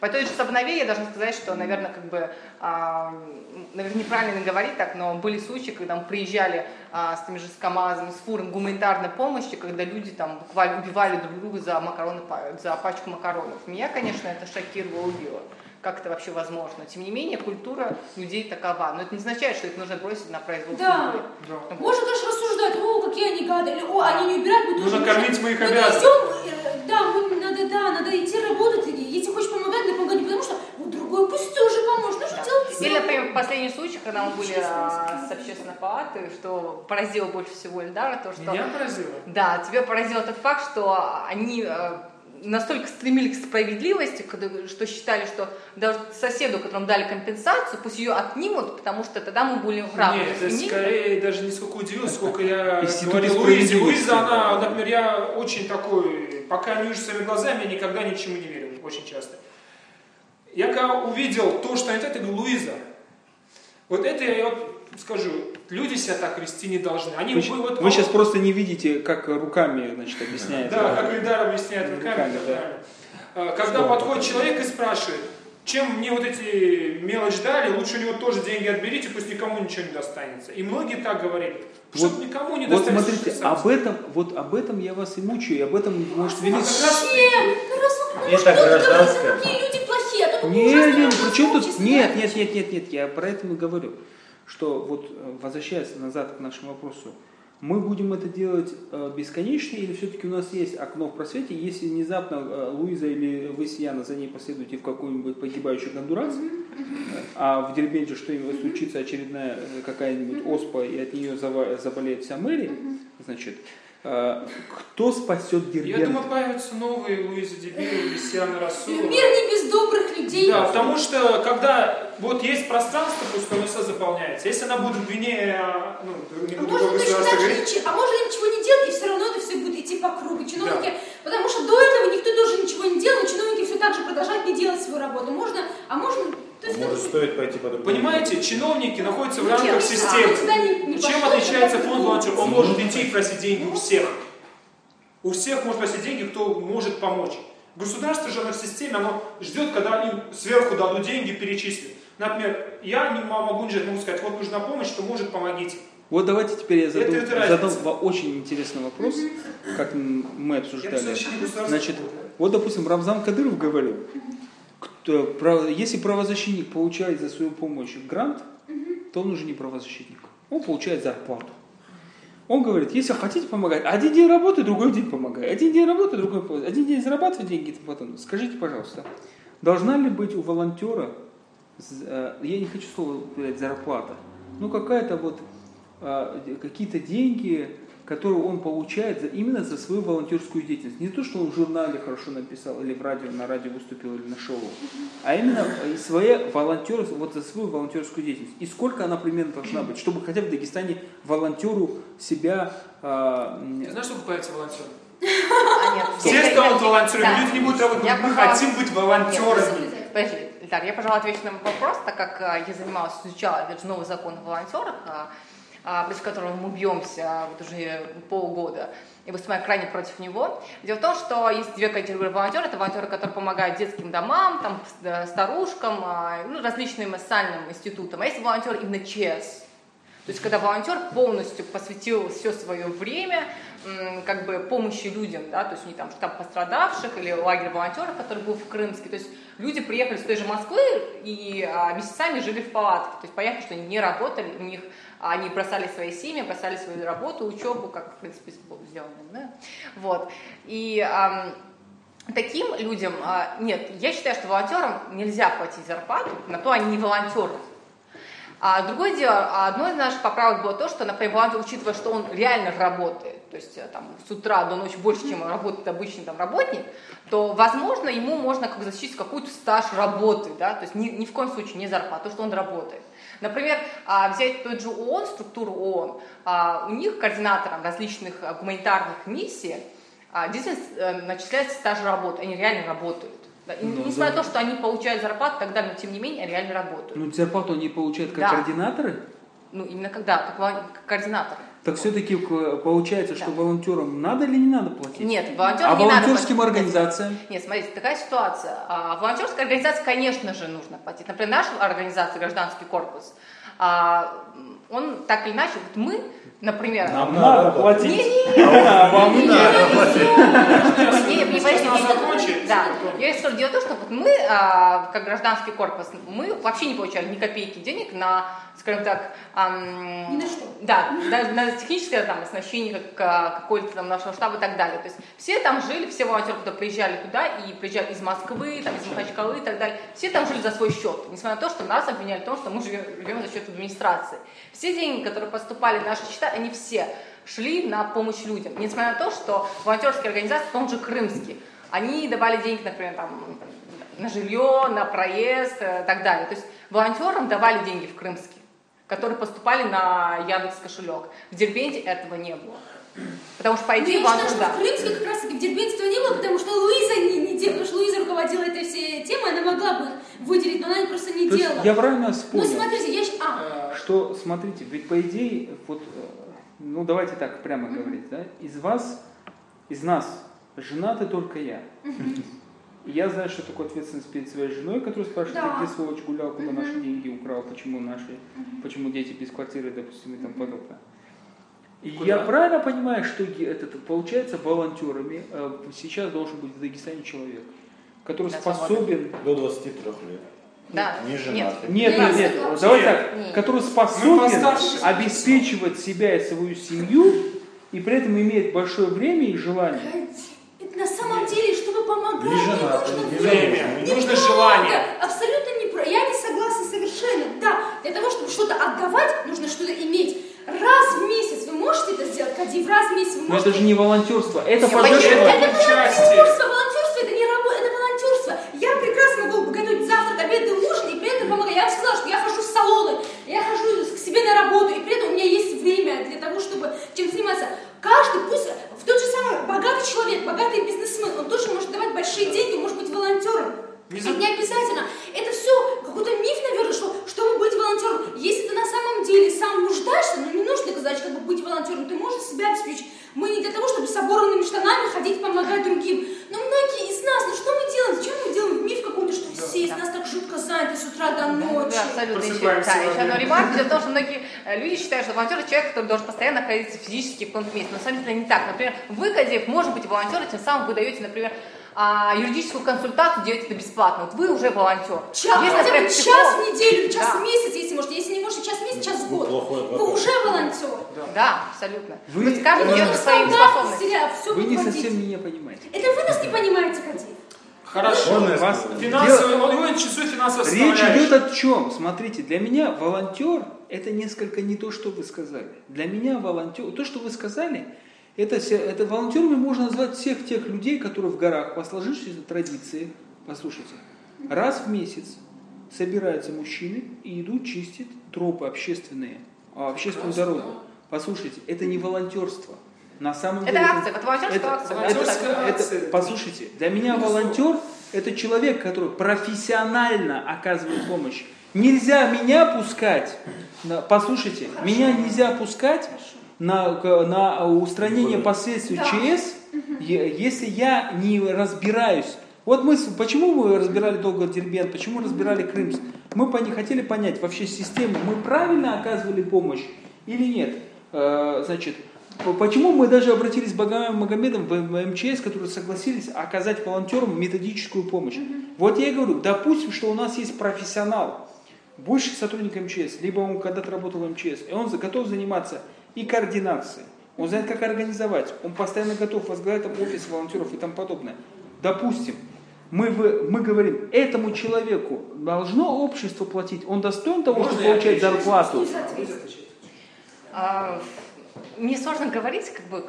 По той же Сабнове я должна сказать, что, наверное, как бы, а, наверное, неправильно говорить так, но были случаи, когда мы приезжали а, с теми же с КАМАЗами, с фуром гуманитарной помощи, когда люди там буквально убивали друг друга за макароны, за пачку макаронов. Меня, конечно, это шокировало, убило. Как это вообще возможно? Тем не менее, культура людей такова. Но это не означает, что их нужно бросить на произвол Да. судьбы. Да. Можно, конечно, рассуждать, о, какие они гады, или, о, они не убирают, мы тоже Нужно кормить Мы не обязанностей. Да, мы, надо, да, надо идти работать, и если хочешь помогать, надо помогать, не потому что вот другой пусть тоже поможет, ну что делать? Или, например, последний случай, когда мы были а, с общественной палатой, что поразило больше всего Эльдара, то, что... Меня поразило. Да, тебя поразил тот факт, что они э, настолько стремились к справедливости, что считали, что даже соседу, которому дали компенсацию, пусть ее отнимут, потому что тогда мы будем равны. Нет, это И не- скорее даже не сколько удивился, сколько я говорил Луизе. Луиза, она, например, я очень такой, пока не вижу своими глазами, я никогда ничему не верил, очень часто. Я когда увидел то, что это, я говорю, Луиза, вот это я вот скажу, люди себя так вести не должны. Они Вы, вы- вот- вы сейчас просто не видите, как руками, значит, объясняет. Да, как Ильдар объясняет руками. Руками, да. А, Когда подходит человек и спрашивает, чем мне вот эти мелочь дали, лучше у него тоже деньги отберите, пусть никому ничего не достанется. И многие так говорили. Чтобы Вот- никому не Вот достанется. смотрите, что об этом, вот об этом я вас и мучаю, и об этом может А велик... как раз- Ну раз вы Это гражданское. какие люди плохие, а тут Не, ужасно не, много при чем тут? Нет, нет, нет, нет, нет, я про это и говорю. Что вот, э, возвращаясь назад к нашему вопросу, мы будем это делать э, бесконечно, или все-таки у нас есть окно в просвете, если внезапно э, Луиза или вы, Сияна, за ней последуете в какой-нибудь погибающий Гондурас, а в Дербенте что-нибудь случится, очередная какая-нибудь оспа, и от нее заболеет вся мэрия, значит, кто спасет Я Дербент? думаю, появятся новые Луиза Дебилова, Мессиана Мир Расулова. не без добрых людей. Да, потому что когда вот есть пространство, пускай оно все заполняется. Если она будет длиннее, а, ну, не А буду можно много точно так же говорить, ничего, а можно ничего не делать, и все равно это все будет идти по кругу. Чиновники, потому что до этого никто тоже ничего не делал, и чиновники все так же продолжают не делать свою работу. Можно, а можно, есть Может, это- стоит пойти по другому. Понимаете, чиновники находятся в рамках а системы. не- не Чем отличается фонд не волонтеров? Он может идти и просить деньги у всех. У всех может просить деньги, кто может помочь. Государство же оно в системе, оно ждет, когда они сверху дадут деньги, перечислят. Например, я не могу не могу сказать, вот нужна помощь, что может, помогите. Вот давайте теперь я задам, Это- это задам разница. очень интересный вопрос, как мы обсуждали. Значит, вот, допустим, Рамзан Кадыров говорил, право- если правозащитник получает за свою помощь грант, то он уже не правозащитник. Он получает зарплату. Он говорит, если хотите помогать, один день работы, другой день помогай. Один день работы, другой помогай. Один день зарабатывать деньги, потом. Скажите, пожалуйста, должна ли быть у волонтера, э, я не хочу слово зарплата, ну какая-то вот а, какие-то деньги, которые он получает за, именно за свою волонтерскую деятельность. Не то, что он в журнале хорошо написал, или в радио, на радио выступил, или на шоу, а именно и свои волонтеры, вот за свою волонтерскую деятельность. И сколько она примерно должна быть, чтобы хотя бы в Дагестане волонтеру себя... Ты знаешь, что такое эти волонтеры? А, нет, Все станут волонтерами, да. люди не будут работать, Я, мы пожалуй, хотим быть волонтерами. Нет, Подожди, Ильдар, я, пожалуй, отвечу на вопрос, так как а, я занималась, изучала опять же, новый закон о волонтерах, а, против которого мы бьемся вот уже полгода, и выступаем крайне против него. Дело в том, что есть две категории волонтеров. Это волонтеры, которые помогают детским домам, там, старушкам, а, ну, различным социальным институтам. А есть волонтеры именно ЧС. То есть, когда волонтер полностью посвятил все свое время как бы помощи людям, да, то есть у них там штаб пострадавших или лагерь волонтеров, который был в Крымске, то есть люди приехали с той же Москвы и а, месяцами жили в палатках, то есть понятно, что они не работали, у них а, они бросали свои семьи, бросали свою работу, учебу, как в принципе сделано, да? вот, и таким людям, а, нет, я считаю, что волонтерам нельзя платить зарплату, на то они не волонтеры, а другое дело, одно из наших поправок было то, что, например, волонтер, учитывая, что он реально работает, то есть э, там, с утра до ночи больше, чем работает обычный там, работник, то, возможно, ему можно как бы защитить какой-то стаж работы, да, то есть ни, ни в коем случае не зарплату, то, что он работает. Например, а, взять тот же ООН, структуру ООН, а, у них координаторам различных а, гуманитарных миссий действительно э, начисляется стаж работы, они реально работают. Да, и Ну, несмотря да. на то, что они получают зарплату, тогда, но тем не менее, они реально работают. Ну, зарплату они получают как Да. координаторы? Ну, именно когда, как, координатор. Так все-таки получается, что Да. волонтерам надо или не надо платить? Нет, волонтерам А не надо волонтерским платить. организациям? Нет, смотрите, такая ситуация. А, волонтерской организации, конечно же, нужно платить. Например, наша организация «Гражданский корпус», а, он так или иначе, вот мы, например... Нам Надо платить. Не-не-не, А вам не, не не, надо. не, не, не, есть- закончить. Да, я что дело в том, что вот мы, а, как гражданский корпус, мы вообще не получали ни копейки денег на, скажем так, Ни на что. Да, на, на техническое там, оснащение как, а, какой-то там нашего штаба и так далее. То есть все там жили, все волонтеры, кто приезжали туда и приезжали из Москвы, там, из Махачкалы и так далее, все там жили за свой счет, несмотря на то, что нас обвиняли в том, что мы живем, живем за счет администрации. Все деньги, которые поступали в наши счета, они все шли на помощь людям. Несмотря на то, что волонтерские организации, в том же Крымский, они давали деньги, например, там, на жилье, на проезд э, и так далее. То есть волонтерам давали деньги в Крымске, которые поступали на Яндекс кошелек. В Дербенте этого не было. Потому что, по Ну, идее, я считаю, волонтер- что в Крымске как раз таки в Дербенте этого не было, потому что Луиза не, не делала, потому что Луиза руководила этой всей темой, она могла бы выделить, но она просто не То делала. я правильно Ну, вспомнил, смотрите, я... А, что, смотрите, ведь по идее, вот, э, ну давайте так прямо говорить, да, из вас, из нас женаты только я. И я знаю, что такое ответственность перед своей женой, которая спрашивает, Да. ты где сволочь гулял, куда наши деньги украл, почему наши, почему дети без квартиры, допустим, и тому подобное. И Куда? я правильно понимаю, что е- это получается волонтерами э, сейчас должен быть в Дагестане человек, который Да, способен До 23 лет. Да, Не нет. женатый. нет, нет, нет, согласна. давай Нет. так, Нет. который способен обеспечивать себя и свою семью, и при этом имеет большое время и желание. это на самом деле, чтобы помогать, Не женатый, нужно не время. Время, Не нужно желание. Абсолютно не про. Я не согласна совершенно. Да, для того, чтобы что-то отдавать, нужно что-то иметь. Раз в месяц вы можете это сделать, Кадив, раз в месяц вы Но можете. это же не волонтерство, это пожертвование. Это волонтерство, волонтерство это не работа, это волонтерство. Я прекрасно могу готовить завтрак, обед и ужин, и при этом помогаю. Я вам сказала, что я хожу в салоны, я хожу к себе на работу, и при этом у меня есть время для того, чтобы чем заниматься. Каждый, пусть в тот же самый богатый человек, богатый бизнесмен, он тоже может давать большие деньги, может быть волонтером. Не за- не обязательно. Это все какой-то миф, наверное, что чтобы быть волонтером. Если ты на самом деле сам нуждаешься, ну не нужно сказать, как бы быть волонтером, ты можешь себя обеспечить. Мы не для того, чтобы с оборванными штанами ходить помогать другим. Но многие из нас, ну что мы делаем? Зачем мы делаем миф какой-то, что да, все да. из нас так жутко заняты с утра до ночи? Да, абсолютно. Еще, да, еще одна ремарка, дело в том, что многие э, люди считают, что волонтер человек, который должен постоянно находиться физически в каком-то месте. Но на самом деле не так. Например, вы, Кадеев, может быть волонтеры, тем самым вы даете, например, а, юридическую консультацию делаете это бесплатно. Вот вы уже волонтер. Час, Если, хотя бы например, час психолог- в неделю, час Да. в месяц, если можете. Если не можете час в месяц, час в Вы год. плохой Вы уже волонтер. Да, абсолютно. Вы- То есть каждый э, делает по своим Стандарт способностям. сериал, все Вы не платить. совсем меня понимаете. Это вы нас не понимаете, Кадир. Хорошо. Можно Вас-? Финансовый, он его интересует финансовая Речь идет о чем? Смотрите, для меня волонтер это несколько не то, что вы сказали. Для меня волонтер, то, что вы сказали, это, се- это волонтерами можно назвать всех тех людей, которые в горах по сложившейся традиции, послушайте, раз в месяц собираются мужчины и идут чистить тропы общественные, а, общественную дорогу. Послушайте, это не волонтерство. На самом Это деле, акция, вот волонтерская это- акция. это- абсолютно. это- акция. послушайте, для меня волонтер это человек, который профессионально оказывает помощь. Нельзя меня пускать, послушайте, меня нельзя пускать на, к- на устранение последствий Да. ЧС, если я не разбираюсь. Вот мы, почему мы разбирали долго Дербент, почему разбирали Крымск? Мы пони- хотели понять вообще систему, мы правильно оказывали помощь или нет. Э, значит, Почему мы даже обратились с Багамом Магомедом в МЧС, которые согласились оказать волонтерам методическую помощь? Вот я и говорю, допустим, что у нас есть профессионал, бывший сотрудник МЧС, либо он когда-то работал в МЧС, и он готов заниматься и координацией, он знает, как организовать, он постоянно готов возглавлять там офис волонтеров и тому подобное. Допустим, мы, в- мы говорим, этому человеку должно общество платить, он достоин того, Можно чтобы получать зарплату. А, Мне сложно говорить, как бы,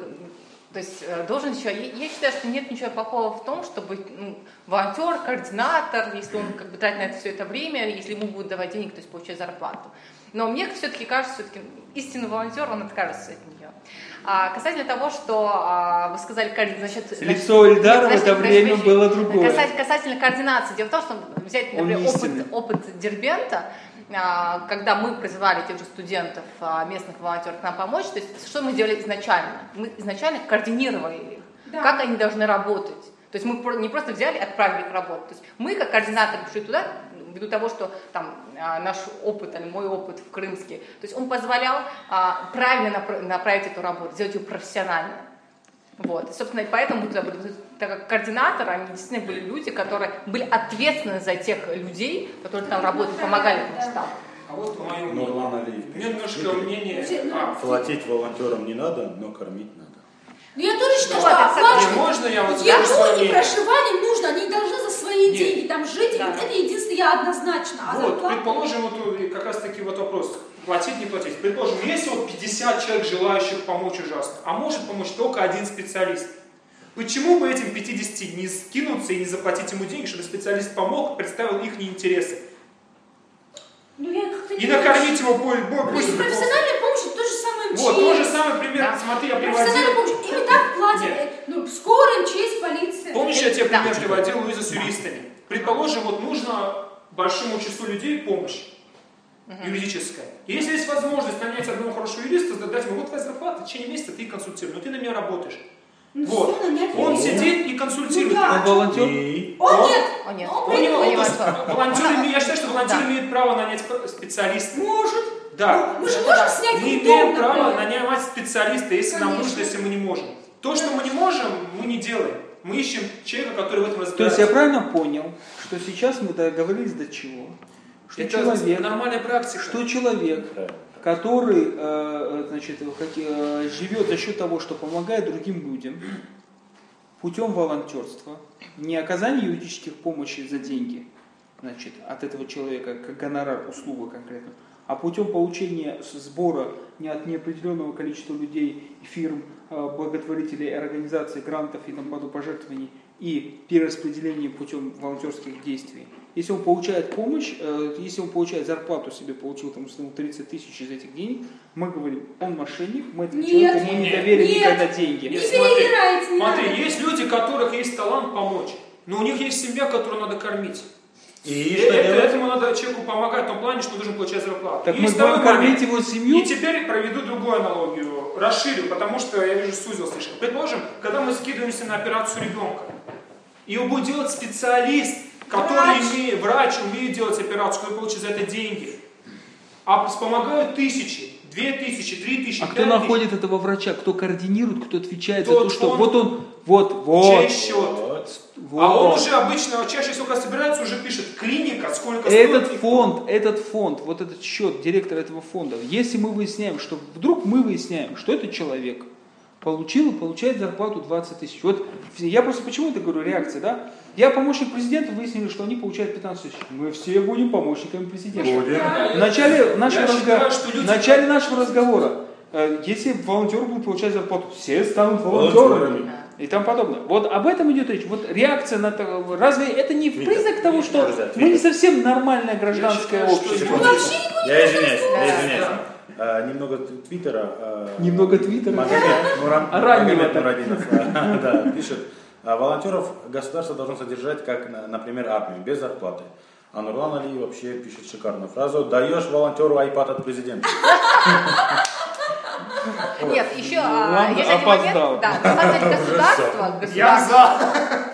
то есть э, должен еще, я, я считаю, что нет ничего плохого в том, чтобы ну, волонтер, координатор, если он как бы тратит на это все это время, если ему будут давать денег, то есть получать зарплату. Но мне все-таки кажется, все-таки истинный волонтер, он откажется от нее. А касательно того, что а, вы сказали, значит... Лицо Эльдара в это время было другое. Касательно, касательно координации. Дело в том, что взять, например, опыт, опыт Дербента, а, когда мы призывали тех же студентов, а, местных волонтеров нам помочь, то есть что мы делали изначально? Мы изначально координировали их, Да. как они должны работать. То есть мы не просто взяли и отправили их работать. То есть мы, как координаторы, пришли туда, ввиду того, что там а, наш опыт, или мой опыт в Крымске, то есть он позволял а, правильно напра- направить эту работу, сделать ее профессионально. Вот. И, собственно, и поэтому, так как координаторы, они действительно были люди, которые были ответственны за тех людей, которые там работали, помогали этому штабу. А вот по моему мнению. Нурлан Алиев. У меня немножко мнение... А, Платить волонтерам не надо, но кормить надо. Ну я тоже считаю, Вот, что оплачивать можно я вот скажу еду свое и проживание нужно, они должны за свои Нет. деньги там жить, Да. это единственное я однозначно. А Вот, зарплата- предположим, вот э, как раз таки вот вопрос, платить, не платить. Предположим, если вот 50 человек, желающих помочь ужасно, а может помочь только один специалист. Почему бы этим 50 не скинуться и не заплатить ему деньги, чтобы специалист помог, представил их интересы? Ну я как-то И накормить его бо- бо- То есть больше. профессиональная помощь это то же самое МЧС. Вот, тот же самый пример, Да. смотри, я Профессиональная приводил. помощь. Им и так платят. Нет. Ну, скорая, МЧС, полиция. Помнишь, я тебе Да. пример приводил Луиза с юристами? Предположим, вот нужно большому числу людей помощь юридическая. И если есть возможность нанять одного хорошего юриста, дать ему вот твоя зарплата, в течение месяца ты консультируешь, но ты на меня работаешь. Ну, Вот. нанять Он сидит и консультирует. Ну да. Он волонтер? И Он Он- нет. О, нет. Он Он он, волонтер. Он- имеет- я считаю, что волонтер Да. имеет право нанять специалиста. Может. Да. Ну, Мы же можем да. снять Мы дом, имеем право нанимать специалиста, если нам Конечно. нужно, если мы не можем. То, что мы не можем, мы не делаем. Мы ищем человека, который в этом То есть разбирается. я правильно понял, что сейчас мы договорились до чего? Что Это человек, нормальная практика. что человек, правильно. Который э, значит, как, э, живет за счет того, что помогает другим людям путем волонтерства, не оказания юридических помощи за деньги, значит, от этого человека, как гонорар, услуга конкретно, а путем получения сбора не от неопределенного количества людей, фирм, э, благотворителей, организаций, грантов и тому подобных пожертвований и перераспределения путем волонтерских действий. Если он получает помощь, э, если он получает зарплату себе, получил там условно 30 тысяч из этих денег, мы говорим, он мошенник, мы этому человеку мы не доверим Нет. никогда деньги. Не Нет, смотри, не Смотри, надо. есть люди, у которых есть талант помочь, но у них есть семья, которую надо кормить. И И что это- делать? этому надо человеку помогать в том плане, что он должен получать зарплату. Так И мы будем кормить его семью? И теперь проведу другую аналогию, расширю, потому что я вижу, сузил слишком. Предположим, когда мы скидываемся на операцию ребенка, его будет делать специалист, который Врач. имеет, врач умеет делать операцию, который получит за это деньги. а помогают тысячи, две тысячи, три тысячи, А кто тысяч. находит этого врача? Кто координирует, кто отвечает за Тот то, что фонд, вот он, вот, вот, Чей счет? Вот. вот. А он уже обычно, чаще всего, когда собирается, уже пишет клиника, сколько Этот стоит. фонд, этот фонд, вот этот счет директора этого фонда, если мы выясняем, что вдруг мы выясняем, что этот человек получил и получает зарплату 20 тысяч. Вот я просто почему это говорю, реакция, да? Я помощник президента, выяснили, что они получают 15 тысяч. Мы все будем помощниками президента. В начале нашего, разго- считаю, в начале нашего разговора, э, если волонтеры будут получать зарплату, все станут волонтерами. И тому подобное. Вот об этом идет речь. Вот реакция на то, разве это не признак того, что мы не совсем нормальное гражданское Я считаю, что общество? Я извиняюсь, я извиняюсь. А, немного т- твиттера. а, Немного твиттера? Магомед, А раннего. Нурадинов, а, да, пишет. а, Волонтеров государство должно содержать, как, на- например, армию, без зарплаты. А Нурлан Али вообще пишет шикарную фразу «Даешь волонтеру айпад от президента». Нет, еще Ладно, есть один момент, да, на самом деле государство, государство,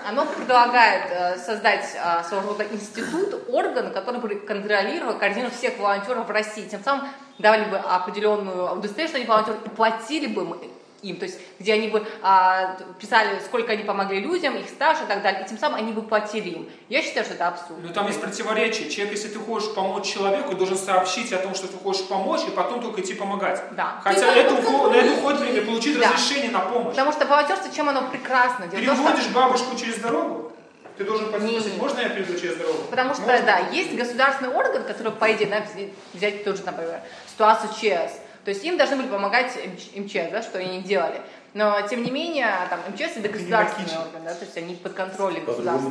оно предлагает э, создать э, своего рода институт, орган, который бы контролировал, координировал всех волонтеров в России, тем самым давали бы определенную удостоверение, что они волонтеры, и платили бы им, им, то есть где они бы а, писали, сколько они помогли людям, их стаж и так далее, и тем самым они бы платили им. Я считаю, что это абсурд. Ну там есть противоречие. Человек, если ты хочешь помочь человеку, должен сообщить о том, что ты хочешь помочь, и потом только идти помогать. Да. Хотя Ты это уход- на это уходит время получить Да. разрешение на помощь. Потому что волонтерство, чем оно прекрасно? Дело том, что- Переводишь бабушку через дорогу, ты должен спросить, можно я перейду через дорогу? Потому что, Можно? да, есть государственный орган, который, по идее, да, взять- взять тоже, например, ситуацию ЧС. То есть им должны были помогать МЧ- МЧС, да, что они не делали. Но, тем не менее, там, МЧС это государственный орган, да, то есть они под контролем государства.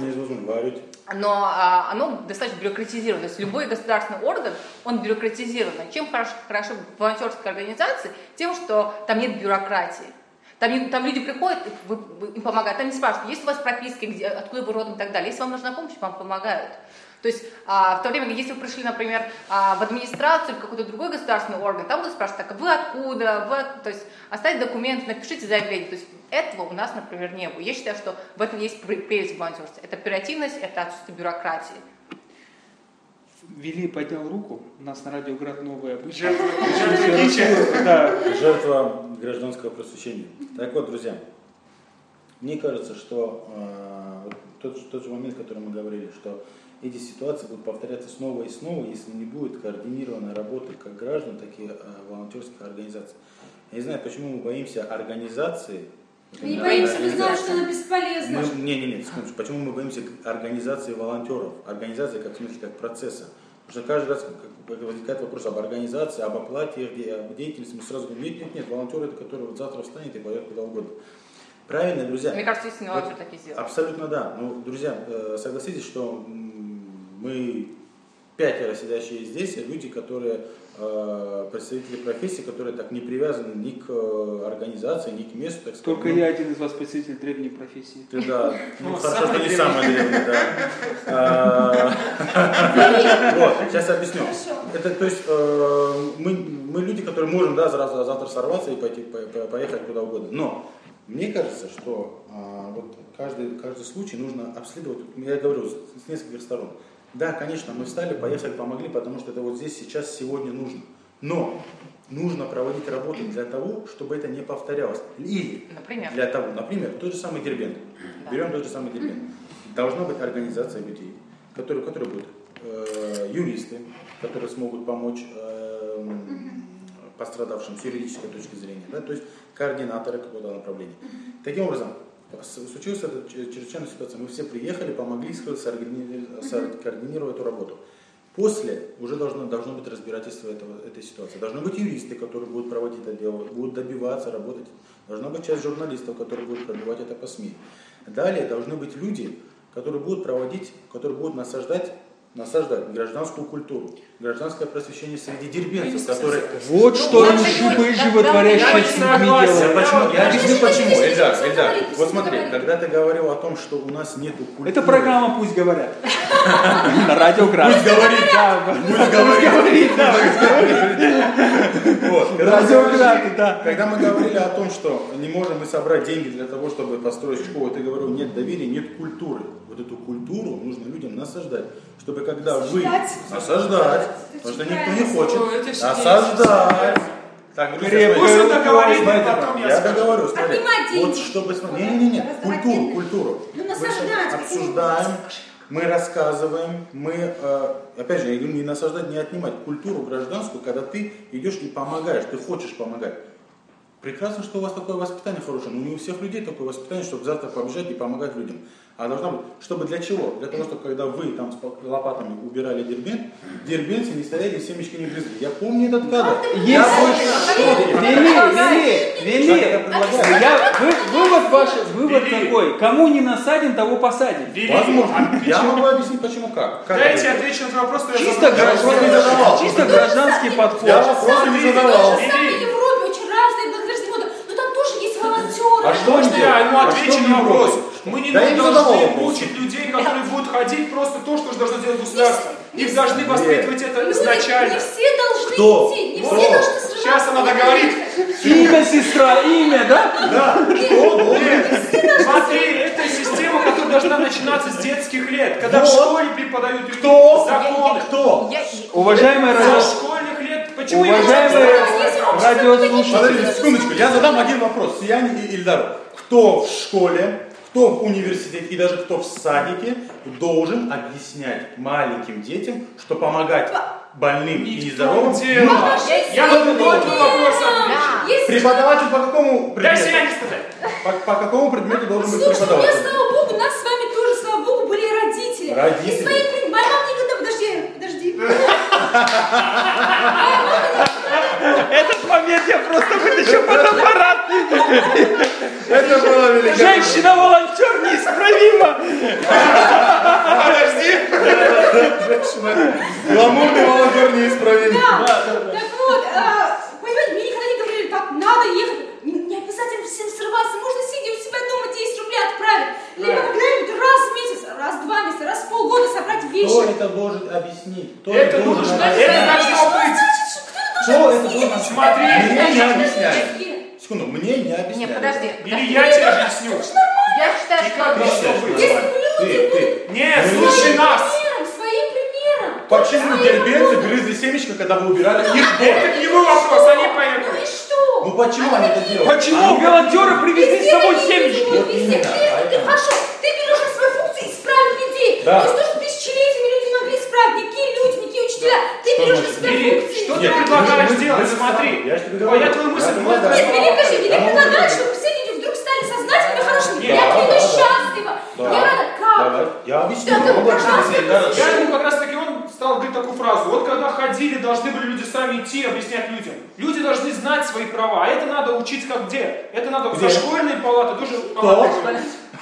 Но а, оно достаточно бюрократизировано. То есть любой государственный орган, он бюрократизирован. Чем хорошо, хорошо волонтерская организация? Тем, что там нет бюрократии. Там, там люди приходят, и вы- вы- им помогают. Там не спрашивают, есть у вас прописки, где, откуда вы родом и так далее. Если вам нужна помощь, вам помогают. То есть а, в то время, если вы пришли, например, а, в администрацию или какой-то другой государственный орган, там будут спрашивать, так, вы откуда, вы, от-» то есть оставить документ, напишите заявление. То есть этого у нас, например, не было. Я считаю, что в этом есть пре- прелесть волонтерства. Это оперативность, это отсутствие бюрократии. Вели поднял руку, у нас на радио Град новое обычно. Жертва жертва кича. Да. Жертва гражданского просвещения. Так вот, друзья, мне кажется, что э, вот тот, тот же момент, о котором мы говорили, что эти ситуации будут повторяться снова и снова, если не будет координированной работы как граждан, так и э, волонтерских организаций. Я не знаю, почему мы боимся организации. Мы не боимся, мы знаем, что она бесполезна. Мы, не, не, не, секундочку. Почему мы боимся организации волонтеров? Организации как в смысле как процесса. Потому что каждый раз, как возникает вопрос об организации, об оплате, где- об деятельности, мы сразу говорим, нет, нет, нет, волонтер это, который вот завтра встанет и пойдет куда угодно. Правильно, друзья? Мне кажется, истинный Вот волонтер так и сделал. Абсолютно да. Ну, друзья, э, согласитесь, что мы пятеро сидящие здесь, люди, которые э, представители профессии, которые так не привязаны ни к э, организации, ни к месту, так сказать. Только Ну, я один из вас представитель древней профессии. ты, да, ну, Ну, хорошо, что не самый древний, да. А, Вот, сейчас я объясню. Это, то есть, э, мы, мы люди, которые можем, да, сразу завтра сорваться и пойти, по- по- поехать куда угодно. Но мне кажется, что а, вот каждый, каждый случай нужно обследовать, я говорю, с нескольких сторон. Да, конечно, мы встали, поехали, помогли, потому что это вот здесь, сейчас, сегодня нужно. Но нужно проводить работу для того, чтобы это не повторялось. Или Например. для того, например, тот же самый Дербент. Да. Берем тот же самый Дербент. Должна быть организация людей, которые, которые будут э, юристы, которые смогут помочь э, пострадавшим с юридической точки зрения, да, то есть координаторы какого-то направления. Таким образом, случилась эта чрезвычайная ситуация. Мы все приехали, помогли соргани- координировать эту работу. После уже должно, должно быть разбирательство этого, этой ситуации. Должны быть юристы, которые будут проводить это дело, будут добиваться, работать. Должна быть часть журналистов, которые будут пробивать это по СМИ. Далее должны быть люди, которые будут проводить, которые будут насаждать, насаждать гражданскую культуру, гражданское просвещение среди дербенцев, которые... Вот что Ну, Рушибы да, животворящие да, с да, людьми согласен. делают. Почему? Я объясню почему. Эльдар, Эльдар, вот смотри, когда ты говорил о том, что у нас нету культуры... Это программа «Пусть говорят». На радио. Пусть говорит, Да, пусть говорит, да. Радио да. Когда мы говорили о том, что не можем мы собрать деньги для того, чтобы построить школу, ты говорил, нет доверия, нет культуры. Вот вот эту культуру нужно людям насаждать, чтобы когда вы Насаждать. Потому что никто не хочет насаждать. Так. Пусть он договорит, потом я я договорю, смотри. Деньги. Вот чтобы смотри, не, не, не, Раздавать культуру, культуру. Ну, Мы насаждать. обсуждаем, мы рассказываем, мы, э, опять же, я говорю, не насаждать, не отнимать культуру гражданскую, когда ты идешь и помогаешь, ты хочешь помогать. Прекрасно, что у вас такое воспитание хорошее, но не у всех людей такое воспитание, чтобы завтра побежать и помогать людям. А должна быть, чтобы для чего? Для того, чтобы когда вы там с лопатами убирали дербент, дербенцы не стояли и семечки не грызли. Я помню этот кадр. Я больше Вели, вели, Как вели. Я, вы, вывод ваш, вывод Вели. такой. Кому не насадим, того посадим. Вели, Возможно. Я отвечу. могу объяснить, почему как. как Дайте отвечу на вопрос, что я Чисто. Я вопрос граждан- задавал. чисто гражданский подход. Я вопросы не задавал. В самой Европе очень разные фонды, но там тоже есть волонтеры. А что они я делают? ему А отвечу на вопрос? Мы не Да не задавал должны мучить людей, которые будут ходить просто то, что должно делать государство. Их должны воспитывать это Люди изначально. Не все должны Кто? идти, не Кто? все должны сражаться. Сейчас она договорит. Имя, сестра, имя, да? Да. Кто? Нет, смотри, это система, которая должна начинаться с детских лет, когда в Вот. школе преподают Кто? законы. Кто? Уважаемые Со радио... школьных лет почему я Уважаемые не радиослушатели, Подождите секундочку, я задам один вопрос. Сиянь и Ильдару. Кто в школе, кто в университете и даже кто в садике должен объяснять маленьким детям, что помогать больным и нездоровым дело. Я на другой вопрос отвечу. Преподаватель по какому Дай предмету? себя не сказать. По, по какому предмету должен быть Слушай, у меня, преподаватель? слава богу, у нас с вами тоже, слава богу, были родители. Родители. И свои при- Моя мама никогда, подожди, подожди. Этот момент я просто вытащу фотоаппарат. Это было великолепно. Женщина-волонтер неисправима. Гламурный волонтер неисправим. Так вот, а, понимаете, мне никогда не говорили, так, надо ехать. Не, не обязательно всем срываться, можно сидя у себя дома 10 рублей отправить. Либо Правильно. когда-нибудь раз в месяц, раз в два месяца, раз в полгода собрать Кто вещи. это должен объяснить? Кто Это должен нужно, объяснить? это должно быть. Кто это должен Смотри, Мне не объясняй. Такие. Секунду, мне не объясняй. Не, подожди. Или я тебе объясню. Я считаю, что... должно быть. Если бы люди ты. Нет, слушай нас. Почему дербенцы опытом. грызли семечко, когда вы убирали их дом? Это к нему вопрос, они Ну поехали. Ну почему они это делают? Почему волонтеры привезли с собой семечки? Вот именно, Ты- хорошо, ты берешь на свою функцию исправить людей. Да. То есть то, что тысячелетиями люди могли исправить, никакие люди, никакие учителя. Ты Что берешь на функции. что ты предлагаешь делать? же Смотри. Я твоя мысль. Нет, Филипп, подожди, Я Филипп могу предлагает, предложить. чтобы все Нет. Я да. счастлива. Я рада. Как? Я объясню. Я ему как раз таки он стал говорить такую фразу. Вот когда ходили, должны были люди сами идти, объяснять людям. Люди должны знать свои права. А это надо учить как где? Это надо Где? за школьные палаты тоже палаты.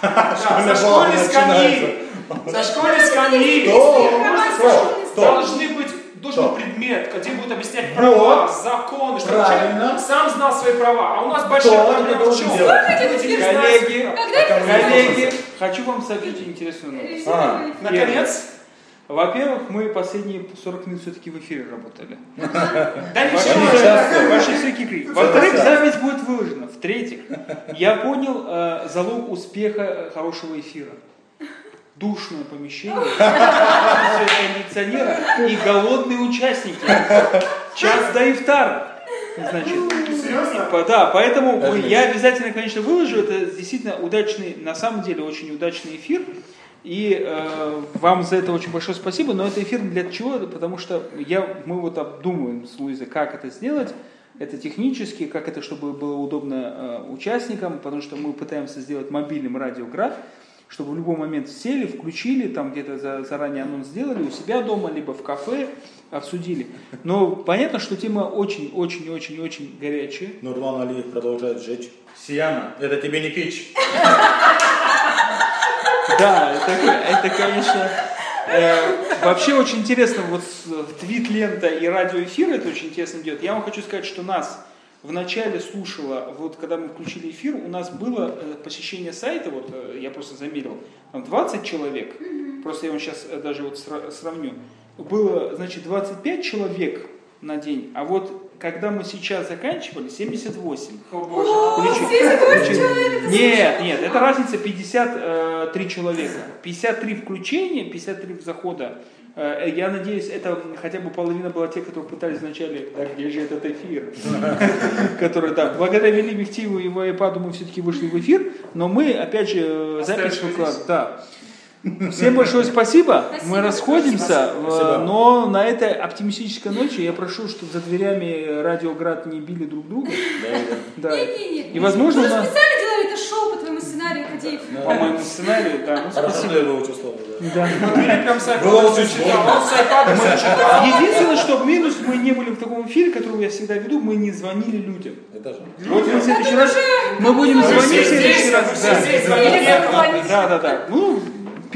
Да, палата школьные скамьи. За школьные скамьи. Должны быть должен быть предмет, где будут объяснять Вот. права, законы, чтобы Правильно. человек сам знал свои права. А у нас большая проблема в чем? Коллеги, коллеги, хочу вам сообщить интересную новость. А, Наконец, Во-первых, мы последние 40 минут все-таки в эфире работали. да ничего. Ваши всякие крики. Во-вторых, запись будет выложена. В-третьих, я понял э, залог успеха хорошего эфира. Душное помещение, кондиционера и голодные участники. Час до ифтара. Значит, по- да, поэтому Даже я обязательно, конечно, выложу. Это действительно удачный, на самом деле очень удачный эфир. И э, вам за это очень большое спасибо. Но это эфир для чего? Потому что я, мы вот обдумываем с Луизой, как это сделать. Это технически, как это, чтобы было удобно э, участникам, потому что мы пытаемся сделать мобильным радиоград, чтобы в любой момент сели, включили, там где-то за- заранее анонс сделали у себя дома, либо в кафе, обсудили. Но понятно, что тема очень-очень-очень-очень горячая. Нурлан Алиев продолжает жечь. Сияна, это тебе не пич. Да, это, это конечно, э, вообще очень интересно, вот с- твит-лента и радиоэфир, это очень интересно идет. Я вам хочу сказать, что нас в начале слушало, вот когда мы включили эфир, у нас было э, посещение сайта, вот э, я просто замерил, там 20 человек, просто я вам сейчас даже вот сра- сравню, было, значит, 25 человек на день, а вот когда мы сейчас заканчивали, 78. О боже. Включи- 78 включи- человек, Нет, нет, это разница 53 человека. 53 включения, 53 захода. Э, Я надеюсь, это хотя бы половина была тех, которые пытались вначале, да где же этот эфир? Которые, да, благодаря Вели Мехтиеву и его iPad мы все-таки вышли в эфир, но мы, опять же, э, запись выкладываем. Да. Всем большое спасибо. Спасибо. Мы расходимся, Спасибо. э, но на этой оптимистической ночи я прошу, чтобы за дверями Радиоград не били друг друга. Да, да. И, возможно, сценарию, Кадеев. по моему сценарию, да. Ну, спасибо. что я выучил слово. да. Да. Или прям с iPad он iPad. Единственное, что минус, мы не были в таком эфире, который я всегда веду, мы не звонили людям. Это же. Вот мы в следующий раз, мы будем Вы звонить в следующий раз. Да, да, да. Ну,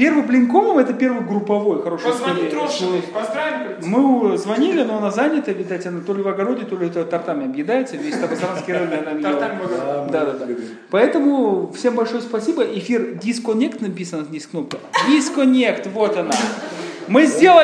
первый блинкомом это первый групповой, хороший Позвони. Трошиной, поздравим. Мы звонили, но она занята, видать, она то ли в огороде, то ли это тортами объедается, весь Табасаранский район она Тартами в огороде. Да, Да, да. Поэтому всем большое спасибо. Эфир Disconnect написано здесь кнопка. Disconnect, вот она. Мы сделали